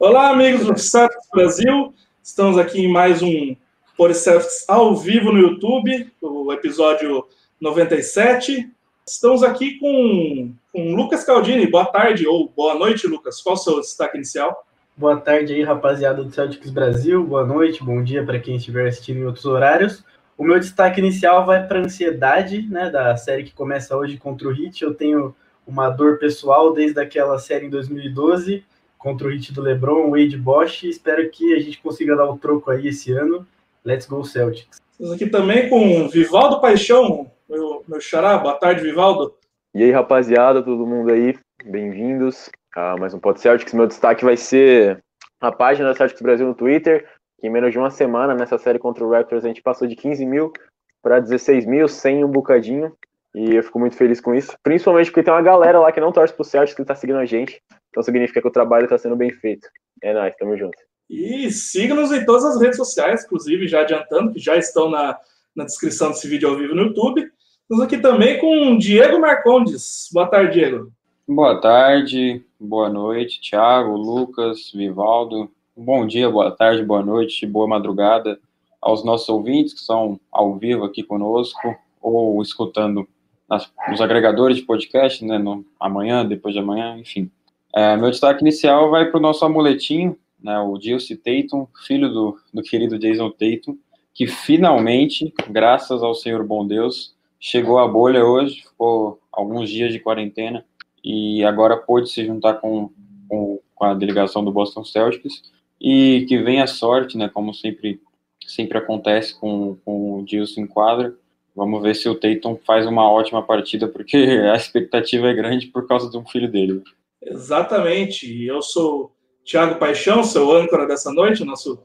Olá, amigos do Celtics Brasil. Estamos aqui em mais um Celtics ao vivo no YouTube, o episódio 97. Estamos aqui com, com Lucas Caldini. Boa tarde ou boa noite, Lucas. Qual o seu destaque inicial? Boa tarde aí, rapaziada do Celtics Brasil. Boa noite, bom dia para quem estiver assistindo em outros horários. O meu destaque inicial vai para a ansiedade, né, da série que começa hoje contra o Heat. Eu tenho uma dor pessoal desde aquela série em 2012 contra o hit do LeBron, Wade Bosch. Espero que a gente consiga dar o troco aí esse ano. Let's go Celtics. Estamos aqui também com Vivaldo Paixão, meu, meu xará. Boa tarde, Vivaldo. E aí, rapaziada, todo mundo aí, bem-vindos a mais um Pod Celtics. Meu destaque vai ser a página da Celtics Brasil no Twitter, que em menos de uma semana, nessa série contra o Raptors, a gente passou de 15 mil para 16 mil, sem um bocadinho. E eu fico muito feliz com isso, principalmente porque tem uma galera lá que não torce pro Celtics que tá seguindo a gente. Então significa que o trabalho está sendo bem feito. É nóis, tamo junto. E siga-nos em todas as redes sociais, inclusive já adiantando, que já estão na, na descrição desse vídeo ao vivo no YouTube. Estamos aqui também com Diego Marcondes. Boa tarde, Diego. Boa tarde, boa noite, Thiago, Lucas, Vivaldo. Bom dia, boa tarde, boa noite, boa madrugada aos nossos ouvintes que são ao vivo aqui conosco ou escutando nas, nos agregadores de podcast, né, no, amanhã, depois de amanhã, enfim. É, meu destaque inicial vai para o nosso amuletinho, né, o Dilce Tatum, filho do, do querido Jason Tatum, que finalmente, graças ao Senhor bom Deus, chegou à bolha hoje, ficou alguns dias de quarentena e agora pôde se juntar com, com, com a delegação do Boston Celtics e que venha sorte, né, como sempre sempre acontece com, com o Dilson em quadra, Vamos ver se o Tatum faz uma ótima partida, porque a expectativa é grande por causa do filho dele. Exatamente. Eu sou Thiago Paixão, seu âncora dessa noite, nosso,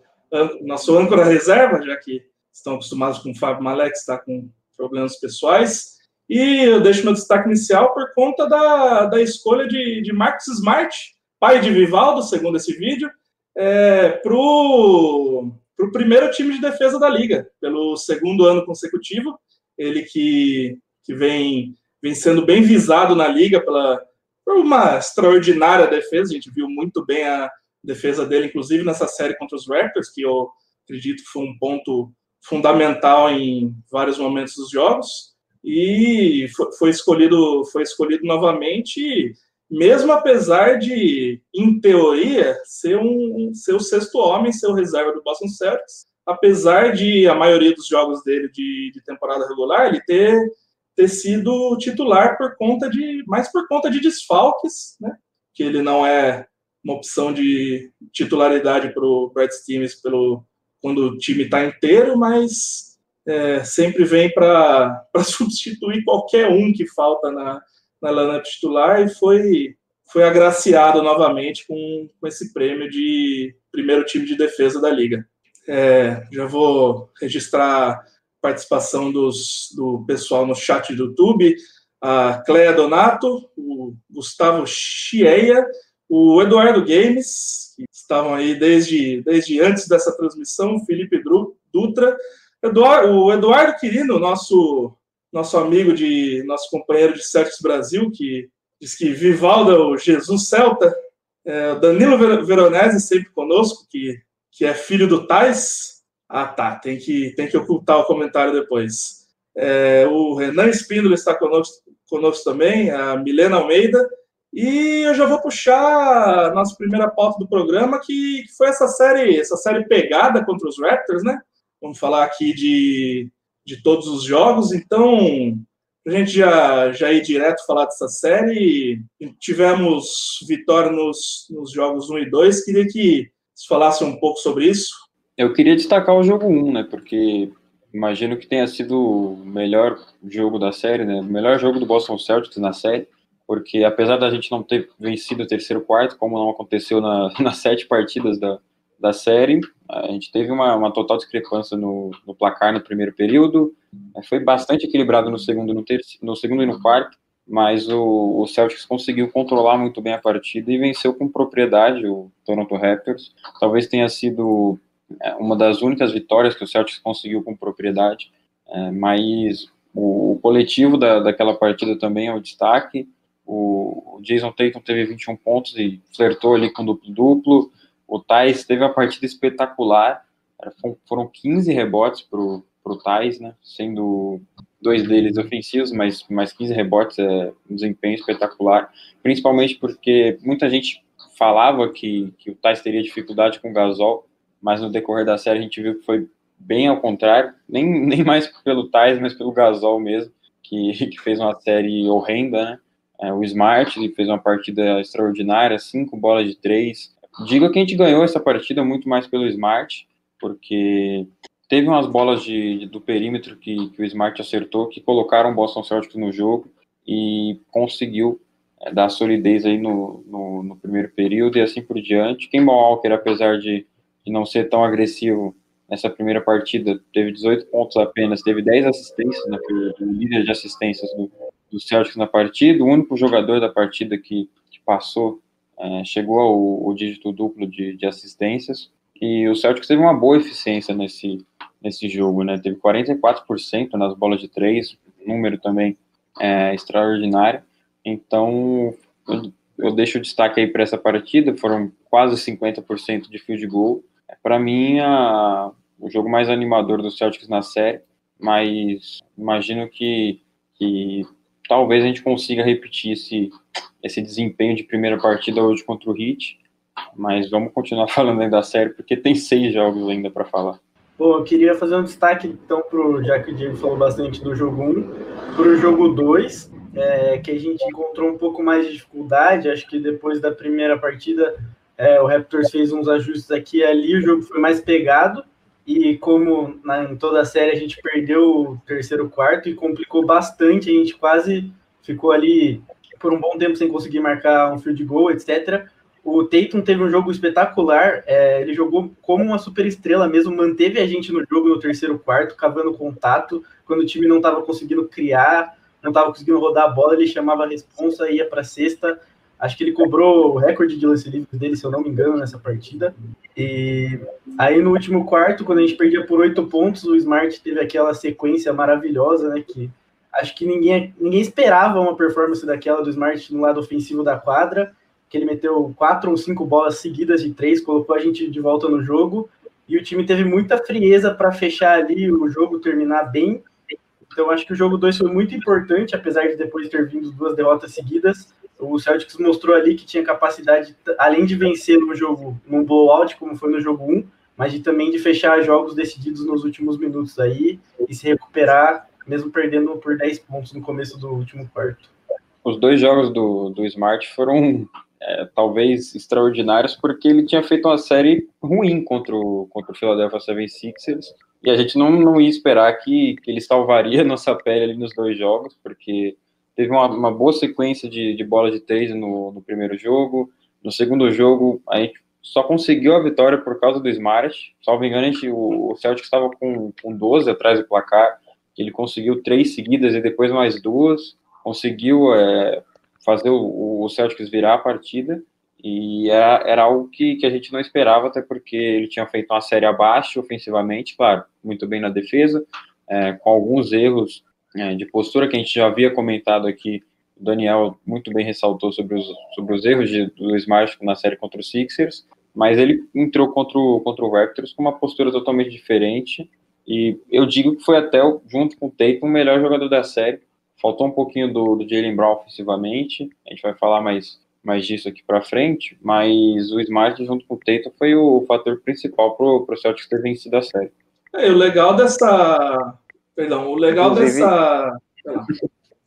nosso âncora reserva, já que estão acostumados com o Fábio Malek, está com problemas pessoais. E eu deixo meu destaque inicial por conta da, da escolha de, de Marcos Smart, pai de Vivaldo, segundo esse vídeo, é, para o primeiro time de defesa da liga, pelo segundo ano consecutivo ele que, que vem, vem sendo bem visado na liga pela, por uma extraordinária defesa. A gente viu muito bem a defesa dele, inclusive nessa série contra os Raptors, que eu acredito foi um ponto fundamental em vários momentos dos jogos. E foi, escolhido, foi escolhido novamente, mesmo apesar de, em teoria, ser, um, ser o sexto homem, ser o reserva do Boston Celtics apesar de a maioria dos jogos dele de, de temporada regular ele ter, ter sido titular por conta de mais por conta de desfalques, né? Que ele não é uma opção de titularidade para o Stevens pelo quando o time está inteiro, mas é, sempre vem para substituir qualquer um que falta na, na lana titular e foi foi agraciado novamente com, com esse prêmio de primeiro time de defesa da liga. É, já vou registrar a participação dos, do pessoal no chat do YouTube, a Cléia Donato, o Gustavo Chieia, o Eduardo Games, que estavam aí desde, desde antes dessa transmissão, Felipe Dutra, Eduardo, o Eduardo Quirino, nosso, nosso amigo, de nosso companheiro de Certos Brasil, que diz que Vivaldo é o Jesus Celta, é, Danilo Veronese sempre conosco, que que é filho do Tais. Ah, tá, tem que, tem que ocultar o comentário depois. É, o Renan Espíndola está conosco, conosco também, a Milena Almeida. E eu já vou puxar a nossa primeira pauta do programa, que, que foi essa série, essa série pegada contra os Raptors, né? Vamos falar aqui de, de todos os jogos. Então, a gente já, já ir direto falar dessa série, tivemos vitória nos, nos jogos 1 e 2. Queria que se falasse um pouco sobre isso. Eu queria destacar o jogo 1, né? Porque imagino que tenha sido o melhor jogo da série, né? O melhor jogo do Boston Celtics na série, porque apesar da gente não ter vencido o terceiro quarto, como não aconteceu na, nas sete partidas da, da série, a gente teve uma, uma total discrepância no, no, placar no primeiro período, foi bastante equilibrado no segundo, no, terceiro, no segundo e no quarto, mas o, o, Celtics conseguiu controlar muito bem a partida e venceu com propriedade o Toronto Raptors. Talvez tenha sido é, uma das únicas vitórias que o Celtics conseguiu com propriedade, é, mas o, o coletivo da, daquela partida também é o destaque. O, o, Jason Tatum teve 21 pontos e flertou ali com duplo-duplo. o Thais teve a partida espetacular, foram 15 rebotes para o Thais, né? Sendo dois deles ofensivos, mas mais 15 rebotes é um desempenho espetacular, principalmente porque muita gente falava que, que o Thais teria dificuldade com o Gasol, mas no decorrer da série a gente viu que foi bem ao contrário, nem, nem mais pelo Thais, mas pelo Gasol mesmo, que, que fez uma série horrenda, né? É, o Smart fez uma partida extraordinária, cinco bolas de três. Diga que a gente ganhou essa partida muito mais pelo Smart, porque teve umas bolas de, de do perímetro que, que, o Smart acertou, que colocaram o Boston Celtics no jogo e conseguiu é, dar solidez aí no, no, no, primeiro período e assim por diante. Kemba Walker, apesar de, de não ser tão agressivo nessa primeira partida, teve 18 pontos apenas, teve 10 assistências, né, o líder de assistências do, do Celtics na partida, o único jogador da partida que, que passou, é, chegou ao, ao, dígito duplo de, de assistências, e o Celtics teve uma boa eficiência nesse, nesse jogo, né, teve 44% nas bolas de três, número também é, extraordinário, então eu, eu deixo o destaque aí para essa partida, foram quase 50% de field goal, para mim, a, o jogo mais animador do Celtics na série, mas imagino que, que talvez a gente consiga repetir esse, esse desempenho de primeira partida hoje contra o Heat, mas vamos continuar falando aí da série, porque tem seis jogos ainda para falar. Bom, eu queria fazer um destaque, então, pro, já que o Diego falou bastante do jogo 1, para o jogo 2, é, que a gente encontrou um pouco mais de dificuldade, acho que depois da primeira partida é, o Raptors fez uns ajustes aqui e ali, o jogo foi mais pegado. E como na, em toda a série a gente perdeu o terceiro quarto e complicou bastante, a gente quase ficou ali por um bom tempo sem conseguir marcar um field goal, etc. O Tatum teve um jogo espetacular, é, ele jogou como uma super estrela mesmo, manteve a gente no jogo no terceiro quarto, cavando contato, quando o time não estava conseguindo criar, não estava conseguindo rodar a bola, ele chamava a responsa, ia para sexta, Acho que ele cobrou o recorde de lance livre dele, se eu não me engano, nessa partida. E aí no último quarto, quando a gente perdia por oito pontos, o Smart teve aquela sequência maravilhosa, né? Que acho que ninguém, ninguém esperava uma performance daquela do Smart no lado ofensivo da quadra, que ele meteu quatro ou cinco bolas seguidas de três, colocou a gente de volta no jogo. E o time teve muita frieza para fechar ali o jogo, terminar bem. Então acho que o jogo 2 foi muito importante, apesar de depois ter vindo duas derrotas seguidas o Celtics mostrou ali que tinha capacidade, além de vencer no jogo, num blowout, como foi no jogo 1, mas de também de fechar jogos decididos nos últimos minutos aí e se recuperar, mesmo perdendo por 10 pontos no começo do último quarto. Os dois jogos do, do Smart foram é, talvez extraordinários, porque ele tinha feito uma série ruim contra o, contra o Philadelphia 76ers, e a gente não, não ia esperar que, que ele salvaria nossa pele ali nos dois jogos, porque teve uma, uma boa sequência de, de bola de três no, no, primeiro jogo. No segundo jogo, a gente só conseguiu a vitória por causa do Smart. Salvo engano, a gente, o, o Celtic estava com, com 12 atrás do placar. Ele conseguiu três seguidas e depois mais duas. Conseguiu é, fazer o, o Celtics virar a partida. E era, era algo que, que a gente não esperava, até porque ele tinha feito uma série abaixo ofensivamente, claro, muito bem na defesa, é, com alguns erros é, de postura que a gente já havia comentado aqui. O Daniel muito bem ressaltou sobre os, sobre os erros de, do Smart na série contra os Sixers, mas ele entrou contra o, contra o Raptors com uma postura totalmente diferente. E eu digo que foi até, junto com o Tatum, o melhor jogador da série. Faltou um pouquinho do, do Jalen Brown ofensivamente, a gente vai falar mais, mais disso aqui para frente, mas o Smart junto com o Tatum foi o fator principal para o Celtics ter vencido a série. É, o legal dessa, Perdão, o legal inclusive, dessa.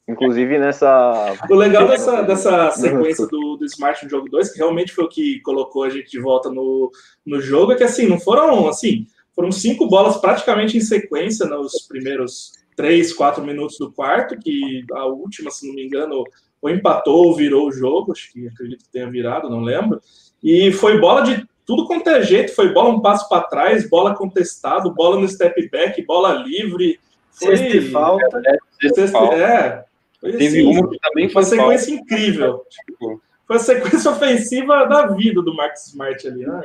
Inclusive nessa. O legal dessa, dessa sequência do, do Smart no jogo 2, que realmente foi o que colocou a gente de volta no, no jogo, é que assim, não foram assim, foram cinco bolas praticamente em sequência nos primeiros três, quatro minutos do quarto, que a última, se não me engano, ou empatou ou virou o jogo, acho que acredito que tenha virado, não lembro. E foi bola de tudo quanto é jeito, foi bola um passo para trás, bola contestado, bola no step back, bola livre, Sexta e falta. É, sexta, é. Foi Teve assim, uma que também foi uma sequência falta. incrível. Tipo, foi a sequência ofensiva da vida do Marcos Smart ali, né,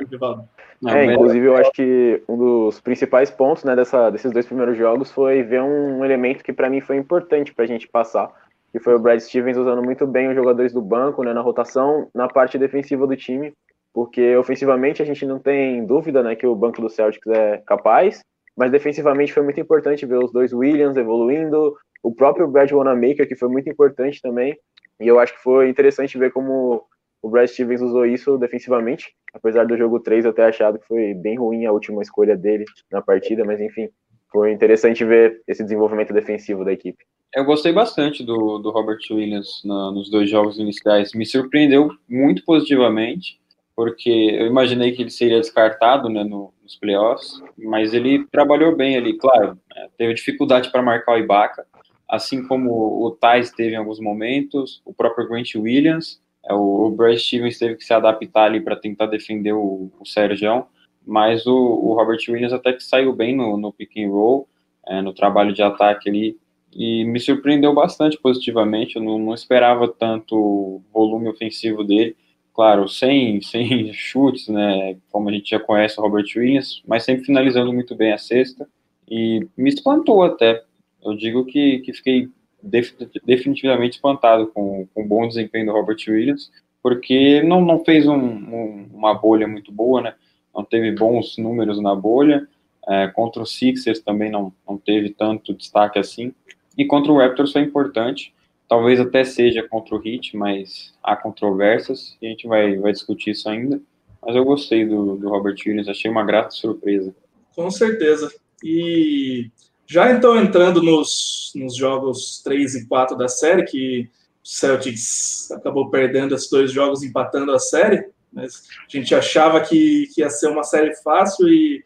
É, inclusive eu acho que um dos principais pontos né, dessa, desses dois primeiros jogos foi ver um elemento que para mim foi importante para a gente passar, que foi o Brad Stevens usando muito bem os jogadores do banco né, na rotação, na parte defensiva do time. porque ofensivamente a gente não tem dúvida né, que o banco do Celtics é capaz, mas defensivamente foi muito importante ver os dois Williams evoluindo, o próprio Brad Wanamaker, que foi muito importante também, e eu acho que foi interessante ver como o Brad Stevens usou isso defensivamente, apesar do jogo 3 eu ter achado que foi bem ruim a última escolha dele na partida, mas enfim, foi interessante ver esse desenvolvimento defensivo da equipe. Eu gostei bastante do, do Robert Williams na, nos dois jogos iniciais, me surpreendeu muito positivamente, porque eu imaginei que ele seria descartado né, no, nos playoffs, mas ele trabalhou bem ali, claro, né, teve dificuldade para marcar o Ibaka, assim como o Thais teve em alguns momentos, o próprio Grant Williams, é, o, o Brad Stevens teve que se adaptar ali para tentar defender o, o Sérgio, mas o, o, Robert Williams até que saiu bem no, no pick and roll, é, no trabalho de ataque ali, e me surpreendeu bastante positivamente, eu não, não esperava tanto volume ofensivo dele, claro, sem, sem chutes, né, como a gente já conhece o Robert Williams, mas sempre finalizando muito bem a cesta, e me espantou até, eu digo que, que fiquei definitivamente espantado com, com o bom desempenho do Robert Williams, porque não, não fez um, um, uma bolha muito boa, né? Não teve bons números na bolha. É, contra o Sixers também não, não teve tanto destaque assim. E contra o Raptors foi importante. Talvez até seja contra o Heat, mas há controvérsias e a gente vai, vai discutir isso ainda. Mas eu gostei do, do Robert Williams, achei uma grata surpresa. Com certeza. E já então entrando nos, nos jogos 3 e 4 da série, que o Celtics acabou perdendo esses dois jogos, empatando a série, mas a gente achava que, que ia ser uma série fácil e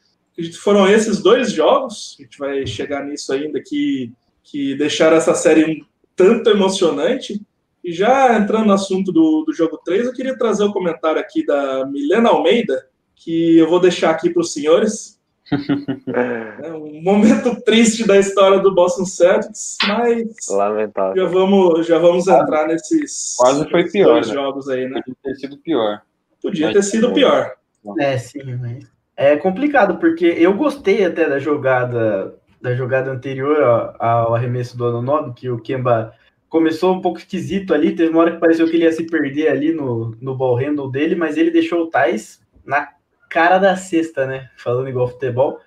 foram esses dois jogos, a gente vai chegar nisso ainda, que, que deixaram essa série um tanto emocionante. E já entrando no assunto do, do jogo 3, eu queria trazer o um comentário aqui da Milena Almeida, que eu vou deixar aqui para os senhores, é um momento triste da história do Boston Celtics, mas lamentável. Já vamos, já vamos entrar nesses quase foi pior, né? jogos aí, né? Podia ter sido pior. Podia mas ter sido pior. É, sim, mas é complicado porque eu gostei até da jogada da jogada anterior ao arremesso do Anonobi, que o Kemba começou um pouco esquisito ali, teve uma hora que pareceu que ele ia se perder ali no, no ball handle dele, mas ele deixou o Tais na cara da cesta, né? Falando igual futebol.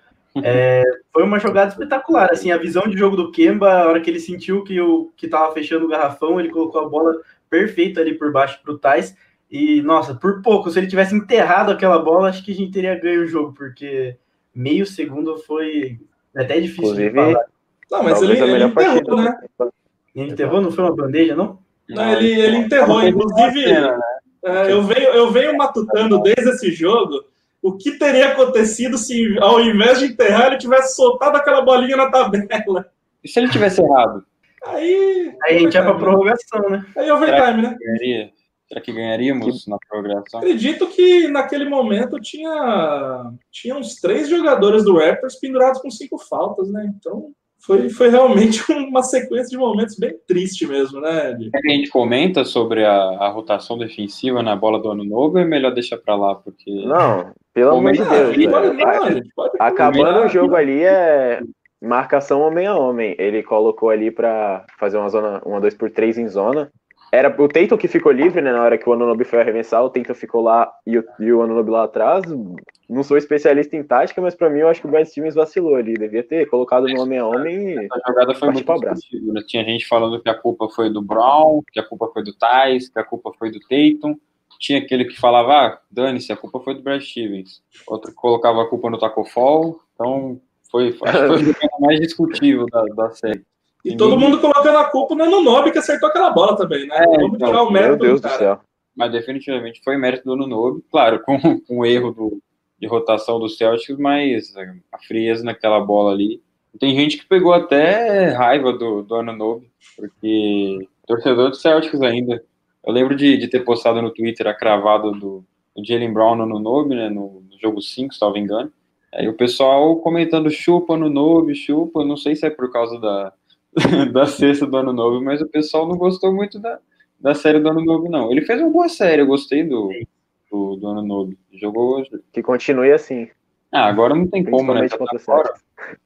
É, foi uma jogada espetacular, assim, a visão de jogo do Kemba, a hora que ele sentiu que o que tava fechando o garrafão, ele colocou a bola perfeita ali por baixo pro Tais. E, nossa, por pouco, se ele tivesse enterrado aquela bola, acho que a gente teria ganho o jogo, porque meio segundo foi até difícil Inclusive, de falar. Não, mas ele, ele enterrou, né? Ele enterrou, não foi uma bandeja, não? Não, ele, ele enterrou, inclusive. É, eu, venho, eu venho matutando desde esse jogo o que teria acontecido se, ao invés de enterrar, ele tivesse soltado aquela bolinha na tabela? E se ele tivesse errado? Aí. Aí a gente ia pra prorrogação, né? Aí overtime, né? Ganharia? Será que ganharíamos na prorrogação? Acredito que naquele momento tinha, tinha uns três jogadores do Raptors pendurados com cinco faltas, né? Então foi, foi realmente uma sequência de momentos bem triste mesmo, né? Ed? A gente comenta sobre a, a, rotação defensiva na bola do ano novo ou é melhor deixar para lá? Porque. Não, pelo amor de Deus. Né? Acabando o jogo ali é marcação homem a homem. Ele colocou ali para fazer uma zona, uma 2 por 3 em zona. Era o Tatum que ficou livre, né? Na hora que o Anunobi foi arremessar, o Tatum ficou lá e o, e o Anunobi lá atrás. Não sou especialista em tática, mas para mim eu acho que o Brad Stevens vacilou ali. Devia ter colocado no homem a homem e. A jogada foi muito abraço. Né? Tinha gente falando que a culpa foi do Brown, que a culpa foi do Thais, que a culpa foi do Tatum. Tinha aquele que falava, ah, dane-se, a culpa foi do Brad Stevens. Outro que colocava a culpa no Taco Fall. Então, foi, foi, foi o mais discutível da, da série. E todo mundo colocando a culpa no Anunobi que acertou aquela bola também, né? É, Vamos então, tirar o mérito Meu Deus do, do céu. Mas definitivamente foi mérito do Anunobi, claro, com, com o erro do, de rotação do Celtics, mas a frieza naquela bola ali. Tem gente que pegou até raiva do, do Anunobi, porque torcedor do Celtics ainda. Eu lembro de, de ter postado no Twitter a cravada do, do Jalen Brown no Anunobi, né, no, no jogo 5, se não me engano. Aí o pessoal comentando chupa no Nobe, chupa, não sei se é por causa da, da sexta do Ano Novo, mas o pessoal não gostou muito da, da série do Ano Novo, não. Ele fez uma boa série, eu gostei do, do, do Ano Novo. Jogou. Que continue assim. Ah, agora não tem como, né? Tá fora.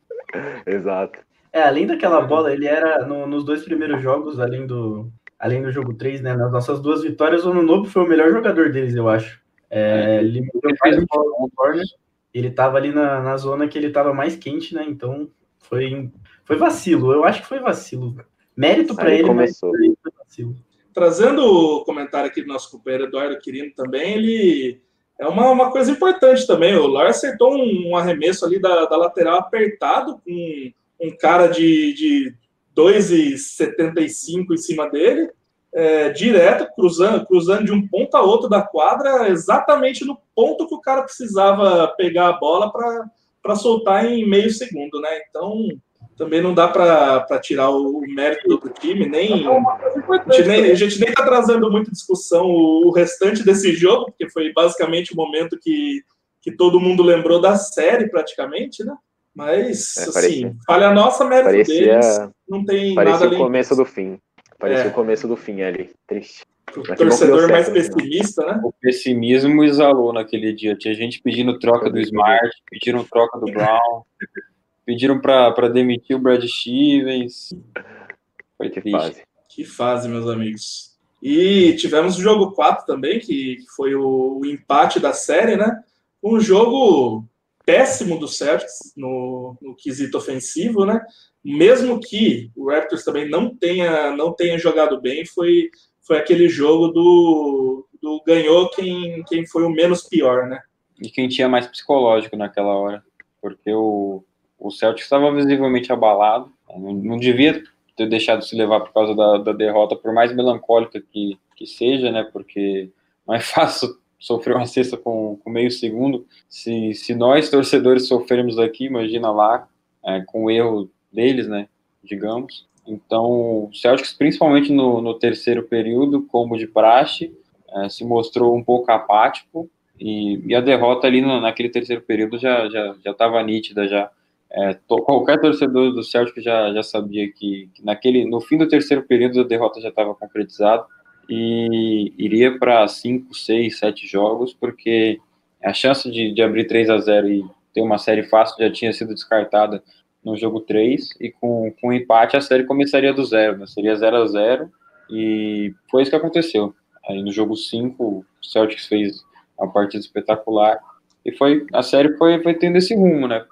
Exato. É, além daquela bola, ele era no, nos dois primeiros jogos, além do, além do jogo 3, né? Nas nossas duas vitórias, o Ano Novo foi o melhor jogador deles, eu acho. É, ele meteu Ele um bola no corner. Ele tava ali na, na zona que ele tava mais quente, né? Então foi, foi vacilo. Eu acho que foi vacilo. Mérito para ele, começou. mas foi vacilo. Trazendo o comentário aqui do nosso companheiro Eduardo Quirino também, ele é uma, uma coisa importante também. O Lar acertou um, um arremesso ali da, da lateral apertado, com um cara de, de 2,75 em cima dele, é, direto, cruzando, cruzando de um ponto a outro da quadra, exatamente no ponto que o cara precisava pegar a bola para soltar em meio segundo, né? Então, também não dá para tirar o, mérito do time, nem a gente nem, a gente nem tá trazendo muita discussão o, o restante desse jogo, porque foi basicamente o momento que, que todo mundo lembrou da série, praticamente, né? Mas, É, assim, parecia- falha nossa, mérito parecia- deles, não tem nada Parecia o além começo do fim. Parecia É. o começo do fim ali. Triste. Mas que torcedor mais certo final. pessimista, né? O pessimismo exalou naquele dia. Tinha gente pedindo troca do Smart, pediram troca do Brown, pediram para demitir o Brad Stevens. Foi Que triste. fase. Que fase, meus amigos. E tivemos o jogo 4 também, que, que foi o, o empate da série, né? Um jogo péssimo do Celtics no, no quesito ofensivo, né? Mesmo que o Raptors também não tenha, não tenha jogado bem, foi, foi aquele jogo do, do ganhou quem, quem foi o menos pior, né? E quem tinha mais psicológico naquela hora. Porque o, o Celtics estava visivelmente abalado. Não, não devia ter deixado se levar por causa da, da derrota, por mais melancólica que, que seja, né? Porque não é fácil sofrer uma cesta com, com meio segundo. Se, se nós, torcedores, sofremos aqui, imagina lá, é, com o erro deles, né? Digamos. Então, o Celtics, principalmente no, no terceiro período, como de praxe, é, se mostrou um pouco apático. E, e a derrota ali no, naquele terceiro período já já já estava nítida já. É, to- qualquer torcedor do Celtic já, já sabia que, que naquele no fim do terceiro período a derrota já estava concretizada e iria para 5, 6, 7 jogos, porque a chance de, de abrir 3 a 0 e ter uma série fácil já tinha sido descartada no jogo 3, e com, com empate a série começaria do zero, né? seria 0 a 0 e foi isso que aconteceu. Aí no jogo 5, o Celtics fez uma partida espetacular, e foi a série foi, foi tendo esse rumo, né?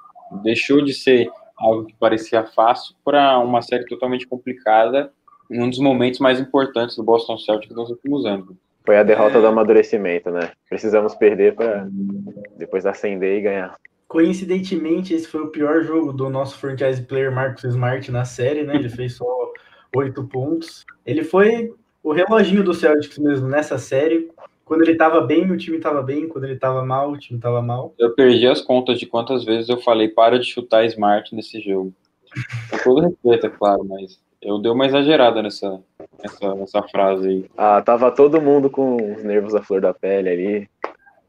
Deixou de ser algo que parecia fácil para uma série totalmente complicada um dos momentos mais importantes do Boston Celtics nos últimos anos. Foi a derrota É. do amadurecimento, né? Precisamos perder para depois acender e ganhar. Coincidentemente, esse foi o pior jogo do nosso franchise player Marcus Smart na série, né? Ele fez só oito pontos. Ele foi o reloginho do Celtics mesmo nessa série. Quando ele tava bem, o time tava bem. Quando ele tava mal, o time tava mal. Eu perdi as contas de quantas vezes eu falei para de chutar Smart nesse jogo. Com todo respeito, é claro, mas eu dei uma exagerada nessa, nessa, nessa frase aí. Ah, tava todo mundo com os nervos à flor da pele ali.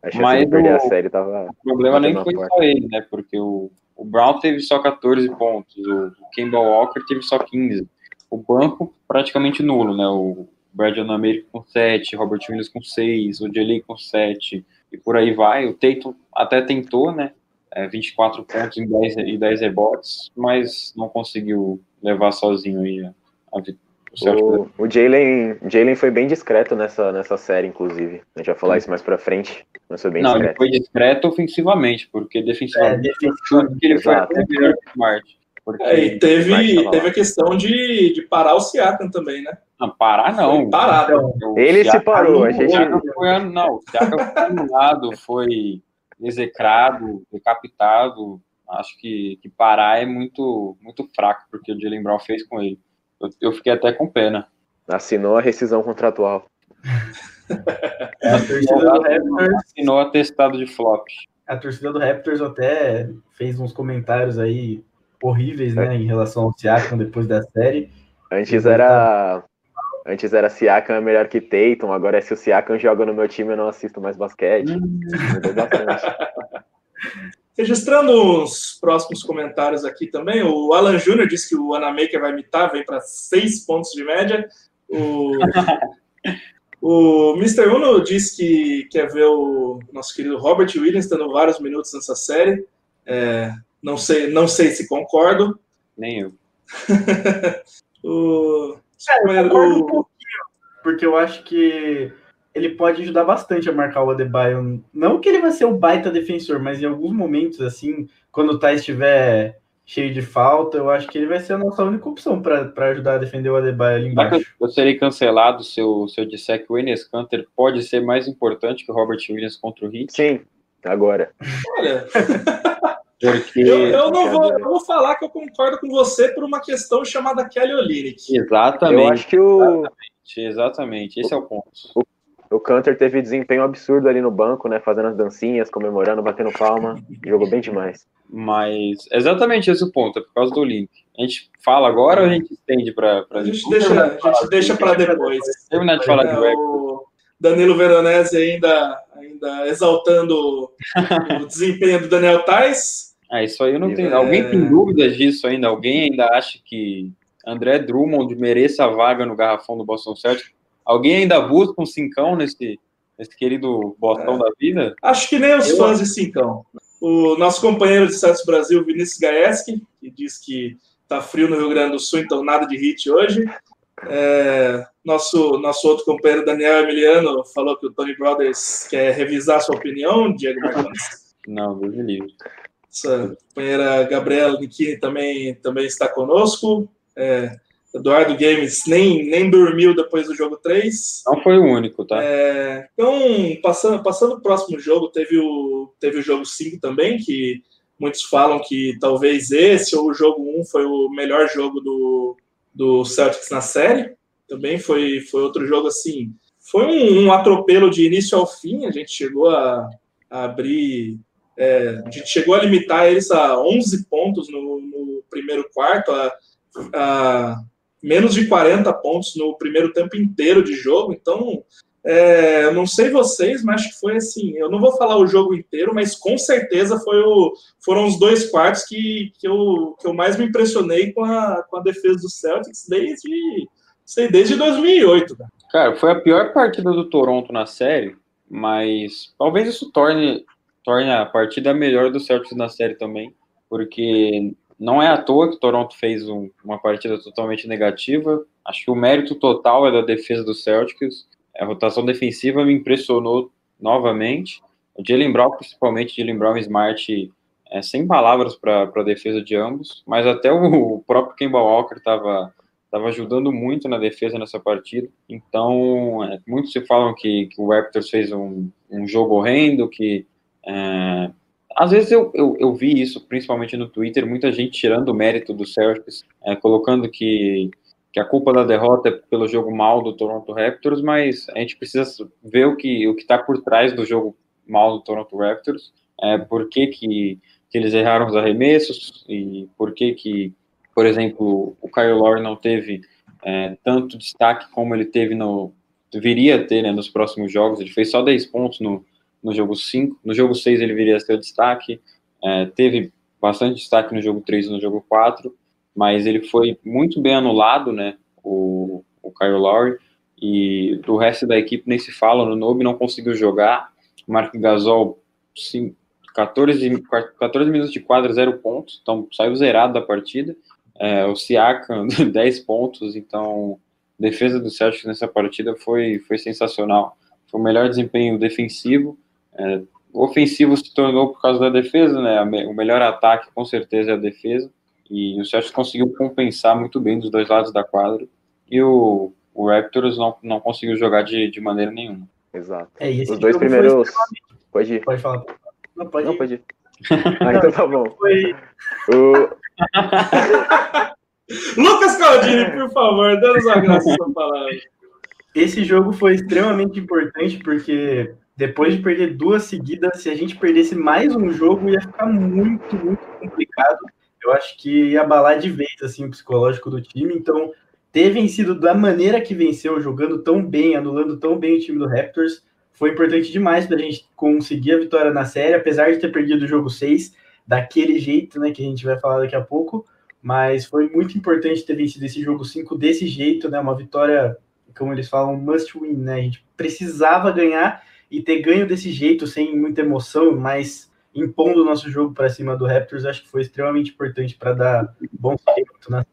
A chance Mas de perder o- a série tava. O problema nem foi na só porta. ele, né? Porque o, o Brown teve só 14 pontos, o Kemba Walker teve só 15. O banco praticamente nulo, né? O Brad America com 7, Robert Williams com 6, o Jelly com 7, e por aí vai. O Tatum até tentou, né? É, 24 pontos em 10, e 10 rebotes, mas não conseguiu levar sozinho aí a, a, vi- o. O, Jalen, Jalen foi bem discreto nessa, nessa série, inclusive. A gente vai falar isso mais pra frente, mas foi bem Não, ele discreto. foi discreto ofensivamente, porque É, defensivamente defensivamente, ele foi exato. até melhor que o Smart. Porque É, e teve, teve a questão de, de parar o Siakam também, né? Não, parar não. Foi parado. Então, O Ele se parou, a não- gente- o Siakam foi, não, o Siakam foi anulado, foi execrado, decapitado. Acho que, que parar é muito, muito fraco, porque o Jalen Brown fez com ele. Eu, eu fiquei até com pena. Assinou a rescisão contratual. a torcida do Raptors, Assinou atestado de flop. a torcida do Raptors até fez uns comentários aí horríveis, né, em relação ao Siakam depois da série. Antes era. Antes era Siakam é melhor que Tatum, agora é se o Siakam joga no meu time eu não assisto mais basquete. Mudou bastante. Registrando os próximos comentários aqui também, o Alan Júnior disse que o Anamaker vai imitar, vem para seis pontos de média. O, o Mr. Uno disse que quer ver o nosso querido Robert Williams tendo vários minutos nessa série. É, não, sei, não sei se concordo. Nem eu. o, É, eu concordo um o- pouquinho, porque eu acho que ele pode ajudar bastante a marcar o Adebayo. Não que ele vai ser o baita defensor, mas em alguns momentos, assim, quando o Thais estiver cheio de falta, eu acho que ele vai ser a nossa única opção para ajudar a defender o Adebayo ali embaixo. Eu serei cancelado se eu, se eu disser que o Enes Kanter pode ser mais importante que o Robert Williams contra o Heat? Sim, agora. Olha... Porque... Eu, eu, não vou, eu vou falar que eu concordo com você por uma questão chamada Kelly Olynyk. Exatamente. Eu acho que o... Exatamente, exatamente. esse o, é o ponto. O, o Cantor teve desempenho absurdo ali no banco, né? Fazendo as dancinhas, comemorando, batendo palma. jogou bem demais. Mas exatamente esse o ponto, é por causa do link. A gente fala agora ou a gente estende para. A gente deixa, a gente deixa para depois. Terminar de falar é, de o Danilo Veronese ainda, ainda exaltando o desempenho do Daniel Tais. Ah, isso aí eu não tenho. É... Alguém tem dúvidas disso ainda? Alguém ainda acha que André Drummond mereça a vaga no garrafão do Boston Celtics? Alguém ainda busca um cincão nesse, nesse querido Boston é. da vida? Acho que nem os eu... fãs de cincão. O nosso companheiro de Santos Brasil, Vinícius Gaeski, que diz que tá frio no Rio Grande do Sul, então nada de hit hoje. É, nosso, nosso outro companheiro, Daniel Emiliano, falou que o Tony Brothers quer revisar sua opinião, Diego Martins. Não, Deus me livre. Nossa companheira Gabriela Nikini também, também está conosco. É, Eduardo Games nem, nem dormiu depois do jogo 3. Não foi o único, tá? É, então, passando, passando o próximo jogo, teve o, teve o jogo 5 também, que muitos falam que talvez esse ou o jogo 1 foi o melhor jogo do, do Celtics na série. Também foi, foi outro jogo assim. Foi um, um atropelo de início ao fim. A gente chegou a, a abrir. É, a gente chegou a limitar eles a 11 pontos no, no primeiro quarto. A, a menos de 40 pontos no primeiro tempo inteiro de jogo. Então, é, não sei vocês, mas acho que foi assim. Eu não vou falar o jogo inteiro, mas com certeza foi o, foram os dois quartos que, que, eu, que eu mais me impressionei com a, com a defesa do Celtics desde, sei, desde 2008. Cara. cara, foi a pior partida do Toronto na série, mas talvez isso torne, torne a partida melhor do Celtics na série também, porque não é à toa que Toronto fez um, uma partida totalmente negativa. Acho que o mérito total é da defesa do Celtics. A rotação defensiva me impressionou novamente. O Jalen Brown, principalmente, Jalen Brown e Smart, é, sem palavras para a defesa de ambos, mas até o, próprio Kemba Walker estava tava ajudando muito na defesa nessa partida. Então, é, muitos se falam que, que o Raptors fez um, um jogo horrendo, que é, às vezes eu, eu, eu, vi isso, principalmente no Twitter, muita gente tirando o mérito do Celtics, é, colocando que, que a culpa da derrota é pelo jogo mal do Toronto Raptors, mas a gente precisa ver o que o está por trás do jogo mal do Toronto Raptors, é, por que, que, que eles erraram os arremessos e por que, que por exemplo, o Kyle Lowry não teve é, tanto destaque como ele teve no deveria ter né, nos próximos jogos, ele fez só 10 pontos no, no jogo 5. No jogo 6 ele viria a ser o destaque. É, teve bastante destaque no jogo 3 e no jogo 4, mas ele foi muito bem anulado, né? O, o Kyle Lowry. E do resto da equipe nem se fala. No Nobe não conseguiu jogar. Mark Gasol, sim, 14, 14 minutos de quadra, 0 pontos. Então saiu zerado da partida. É, o Siakam, 10 pontos. Então, defesa do Celtics nessa partida foi, foi sensacional. Foi o melhor desempenho defensivo é, o ofensivo se tornou por causa da defesa, né? O melhor ataque com certeza é a defesa. E o Celtics conseguiu compensar muito bem dos dois lados da quadra. E o, o Raptors não, não conseguiu jogar de, de maneira nenhuma. Exato. É, Os dois primeiros. Pode ir. Pode falar. Não, pode não, ir. Pode ir. Ah, então tá bom. Foi... O... Lucas Caldini, por favor, dê-nos a graça sua palavra. Esse jogo foi extremamente importante porque depois de perder duas seguidas, se a gente perdesse mais um jogo, ia ficar muito, muito complicado. Eu acho que ia abalar de vez assim, o psicológico do time. Então, ter vencido da maneira que venceu, jogando tão bem, anulando tão bem o time do Raptors, foi importante demais para a gente conseguir a vitória na série, apesar de ter perdido o jogo 6 daquele jeito, né, que a gente vai falar daqui a pouco. Mas foi muito importante ter vencido esse jogo 5 desse jeito, né? Uma vitória, como eles falam, must win, né? A gente precisava ganhar e ter ganho desse jeito, sem muita emoção, mas impondo o nosso jogo para cima do Raptors, acho que foi extremamente importante para dar bom tempo na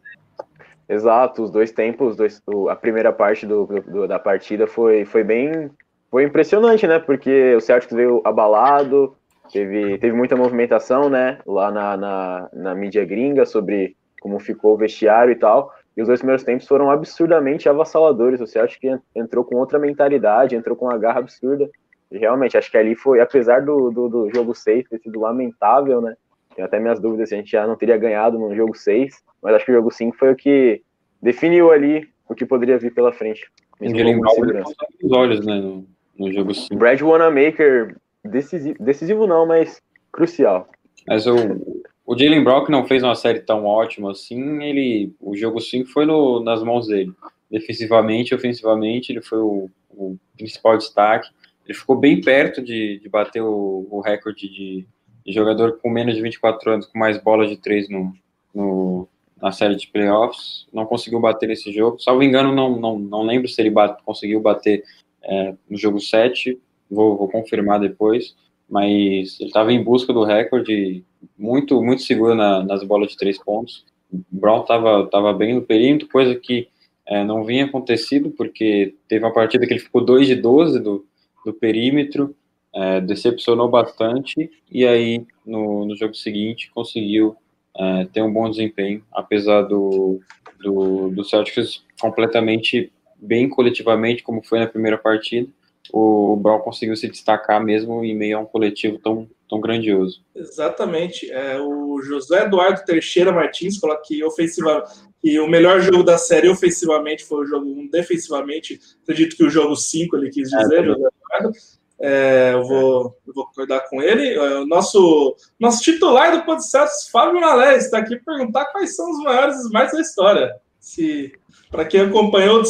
Exato, os dois tempos, dois, a primeira parte do, do, da partida foi, foi bem foi impressionante, né? Porque o Celtics veio abalado, teve, teve muita movimentação, né? Lá na, na, na mídia gringa sobre como ficou o vestiário e tal. E os dois primeiros tempos foram absurdamente avassaladores. O Celtic entrou com outra mentalidade, entrou com uma garra absurda. E realmente, acho que ali foi, apesar do, do, do jogo 6 ter sido lamentável, né? Tenho até minhas dúvidas se a gente já não teria ganhado no jogo 6, mas acho que o jogo 5 foi o que definiu ali o que poderia vir pela frente. Mesmo com segurança. os olhos, né, no, no jogo 5. Brad Wanamaker, decisivo, decisivo não, mas crucial. Mas o, o Jalen Brown não fez uma série tão ótima assim, ele, o jogo 5 foi no, nas mãos dele. Defensivamente, ofensivamente, ele foi o, o principal destaque. Ele ficou bem perto de, de bater o, o recorde de, de, jogador com menos de 24 anos, com mais bolas de três no, no, na série de playoffs. Não conseguiu bater esse jogo. Salvo engano, não, não, não lembro se ele bate, conseguiu bater é, no jogo 7. Vou, vou confirmar depois. Mas ele estava em busca do recorde muito, muito seguro na, nas bolas de três pontos. O Brown estava tava bem no perímetro, coisa que é, não vinha acontecido, porque teve uma partida que ele ficou 2 de 12 do, do perímetro, é, decepcionou bastante, e aí no, no jogo seguinte conseguiu é, ter um bom desempenho, apesar do, do, do Celtics completamente bem coletivamente, como foi na primeira partida, o, o Brown conseguiu se destacar mesmo em meio a um coletivo tão, tão grandioso. Exatamente. É, o José Eduardo Teixeira Martins falou que ofensiva, que o melhor jogo da série ofensivamente foi o jogo 1, defensivamente, acredito que o jogo 5 ele quis dizer, é, José Eduardo. É, eu, vou, eu vou concordar com ele. É, o nosso, nosso titular do podcast, Fábio Malé, está aqui para perguntar quais são os maiores smarts da história. Se para quem acompanhou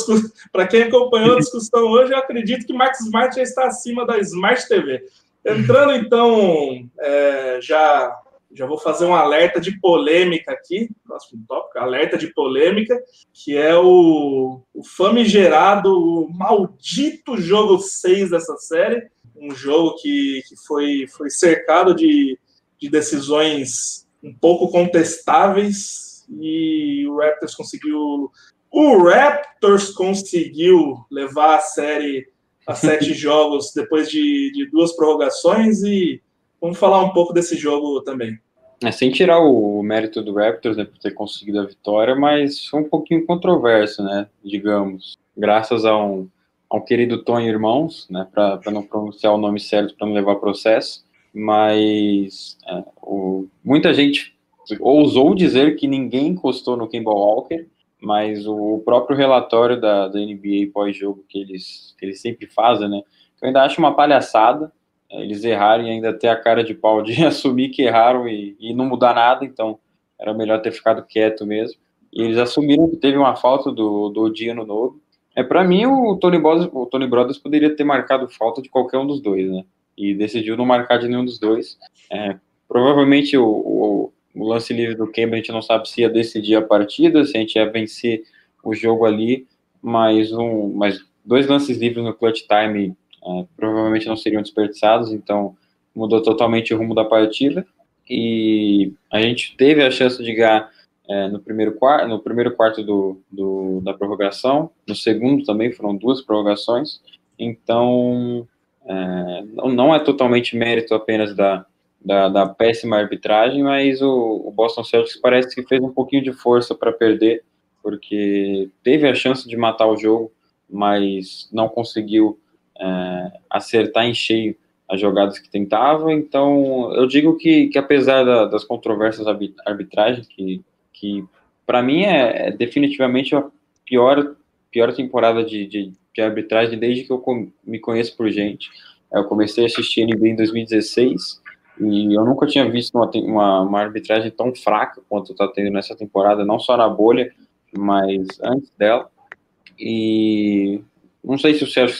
para quem acompanhou a discussão hoje, eu acredito que Max Smart já está acima da Smart TV. Entrando então, é, já já vou fazer um alerta de polêmica aqui, próximo tópico, alerta de polêmica, que é o, o famigerado, o maldito jogo 6 dessa série, um jogo que, que foi, foi cercado de, de decisões um pouco contestáveis, e o Raptors conseguiu o Raptors conseguiu levar a série a sete jogos depois de, de, duas prorrogações e vamos falar um pouco desse jogo também. É, sem tirar o mérito do Raptors né, por ter conseguido a vitória, mas foi um pouquinho controverso, né? Digamos, graças a um, a um querido Tony Irmãos, né? Para não pronunciar o nome certo para não levar processo, mas é, o, muita gente ousou dizer que ninguém encostou no Kimball Walker mas o próprio relatório da, da NBA pós-jogo que eles, que eles sempre fazem, né? Eu ainda acho uma palhaçada eles errarem ainda ter a cara de pau de assumir que erraram e, e não mudar nada, então era melhor ter ficado quieto mesmo. E eles assumiram que teve uma falta do, do dia no novo. É, para mim, o Tony, Brothers, o Tony Brothers poderia ter marcado falta de qualquer um dos dois, né? E decidiu não marcar de nenhum dos dois. É, provavelmente o, o o lance livre do Cambridge, a gente não sabe se ia decidir a partida, se a gente ia vencer o jogo ali, mas, um, mas dois lances livres no clutch time é, provavelmente não seriam desperdiçados, então mudou totalmente o rumo da partida. E a gente teve a chance de ganhar é, no, primeiro quarto, no primeiro quarto do, do, da prorrogação, no segundo também foram duas prorrogações, então é, não, não é totalmente mérito apenas da, da, da péssima arbitragem, mas o, o, Boston Celtics parece que fez um pouquinho de força para perder, porque teve a chance de matar o jogo, mas não conseguiu é, acertar em cheio as jogadas que tentava. Então, eu digo que, que apesar da, das controvérsias arbitragem, que, que para mim é, é, definitivamente a pior, pior temporada de, de, de arbitragem desde que eu me conheço por gente. Eu comecei a assistir NBA em 2016 e eu nunca tinha visto uma, uma, uma arbitragem tão fraca quanto está tendo nessa temporada, não só na bolha, mas antes dela. E não sei se o Sérgio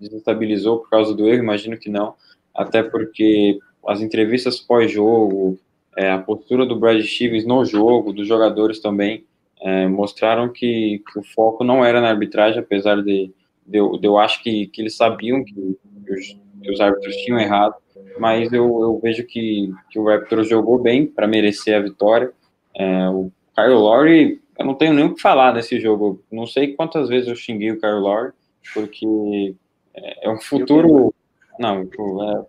desestabilizou por causa do erro, imagino que não, até porque as entrevistas pós-jogo, é, a postura do Brad Stevens no jogo, dos jogadores também, é, mostraram que, que, o foco não era na arbitragem, apesar de, de, eu, de eu acho que, que eles sabiam que, os, que os árbitros tinham errado, mas eu, eu vejo que, o Raptors jogou bem para merecer a vitória. É, o Kyle Lowry, eu não tenho nem o que falar nesse jogo. Não sei quantas vezes eu xinguei o Kyle Lowry, porque é, um futuro. Não, é,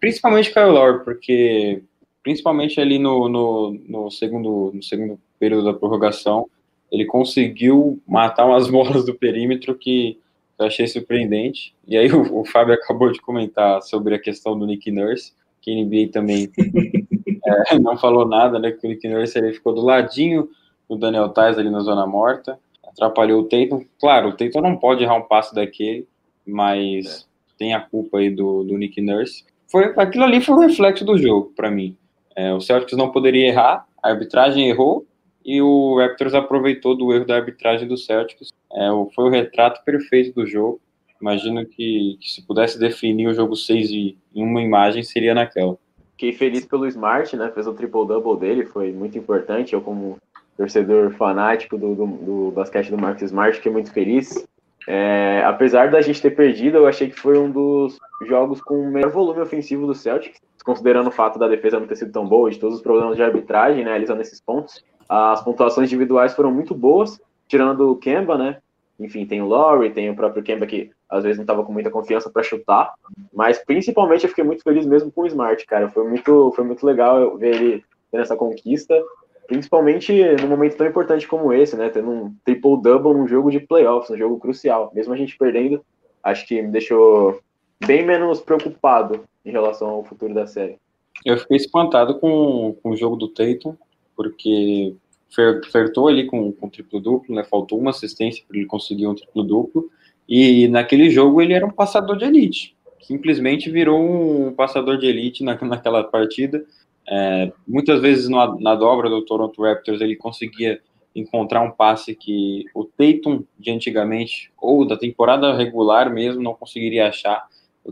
principalmente Kyle Lowry, porque principalmente ali no, no, no, segundo, no segundo período da prorrogação, ele conseguiu matar umas bolas do perímetro que eu achei surpreendente. E aí o, o Fábio acabou de comentar sobre a questão do Nick Nurse, que NBA também é, não falou nada, né? Que o Nick Nurse ele ficou do ladinho do Daniel Tais ali na zona morta, atrapalhou o Tatum. Claro, o Tatum não pode errar um passe daquele, mas é. tem a culpa aí do, do Nick Nurse. Foi, aquilo ali foi um reflexo do jogo, para mim. É, o Celtics não poderia errar, a arbitragem errou, e o Raptors aproveitou do erro da arbitragem do Celtics. É, foi o retrato perfeito do jogo. Imagino que, que se pudesse definir o jogo 6 em uma imagem, seria naquela. Fiquei feliz pelo Smart, né? Fez o triple-double dele, foi muito importante. Eu, como torcedor fanático do, do, do basquete do Marcus Smart, fiquei muito feliz. É, apesar da gente ter perdido, eu achei que foi um dos jogos com o melhor volume ofensivo do Celtics, considerando o fato da defesa não ter sido tão boa, de todos os problemas de arbitragem, né, alisando esses pontos. As pontuações individuais foram muito boas, tirando o Kemba, né? Enfim, tem o Laurie, tem o próprio Kemba que às vezes não estava com muita confiança para chutar, mas principalmente eu fiquei muito feliz mesmo com o Smart, cara. Foi muito, foi muito legal ver ele tendo essa conquista, principalmente num momento tão importante como esse, né? Tendo um triple-double num jogo de playoffs, um jogo crucial. Mesmo a gente perdendo, acho que me deixou bem menos preocupado em relação ao futuro da série. Eu fiquei espantado com, com o jogo do Tatum, porque flertou ali com, com triplo-duplo, né? Faltou uma assistência para ele conseguir um triplo-duplo. E naquele jogo ele era um passador de elite. Simplesmente virou um passador de elite na, naquela partida. É, muitas vezes na, na, dobra do Toronto Raptors ele conseguia encontrar um passe que o Tatum de antigamente, ou da temporada regular mesmo, não conseguiria achar.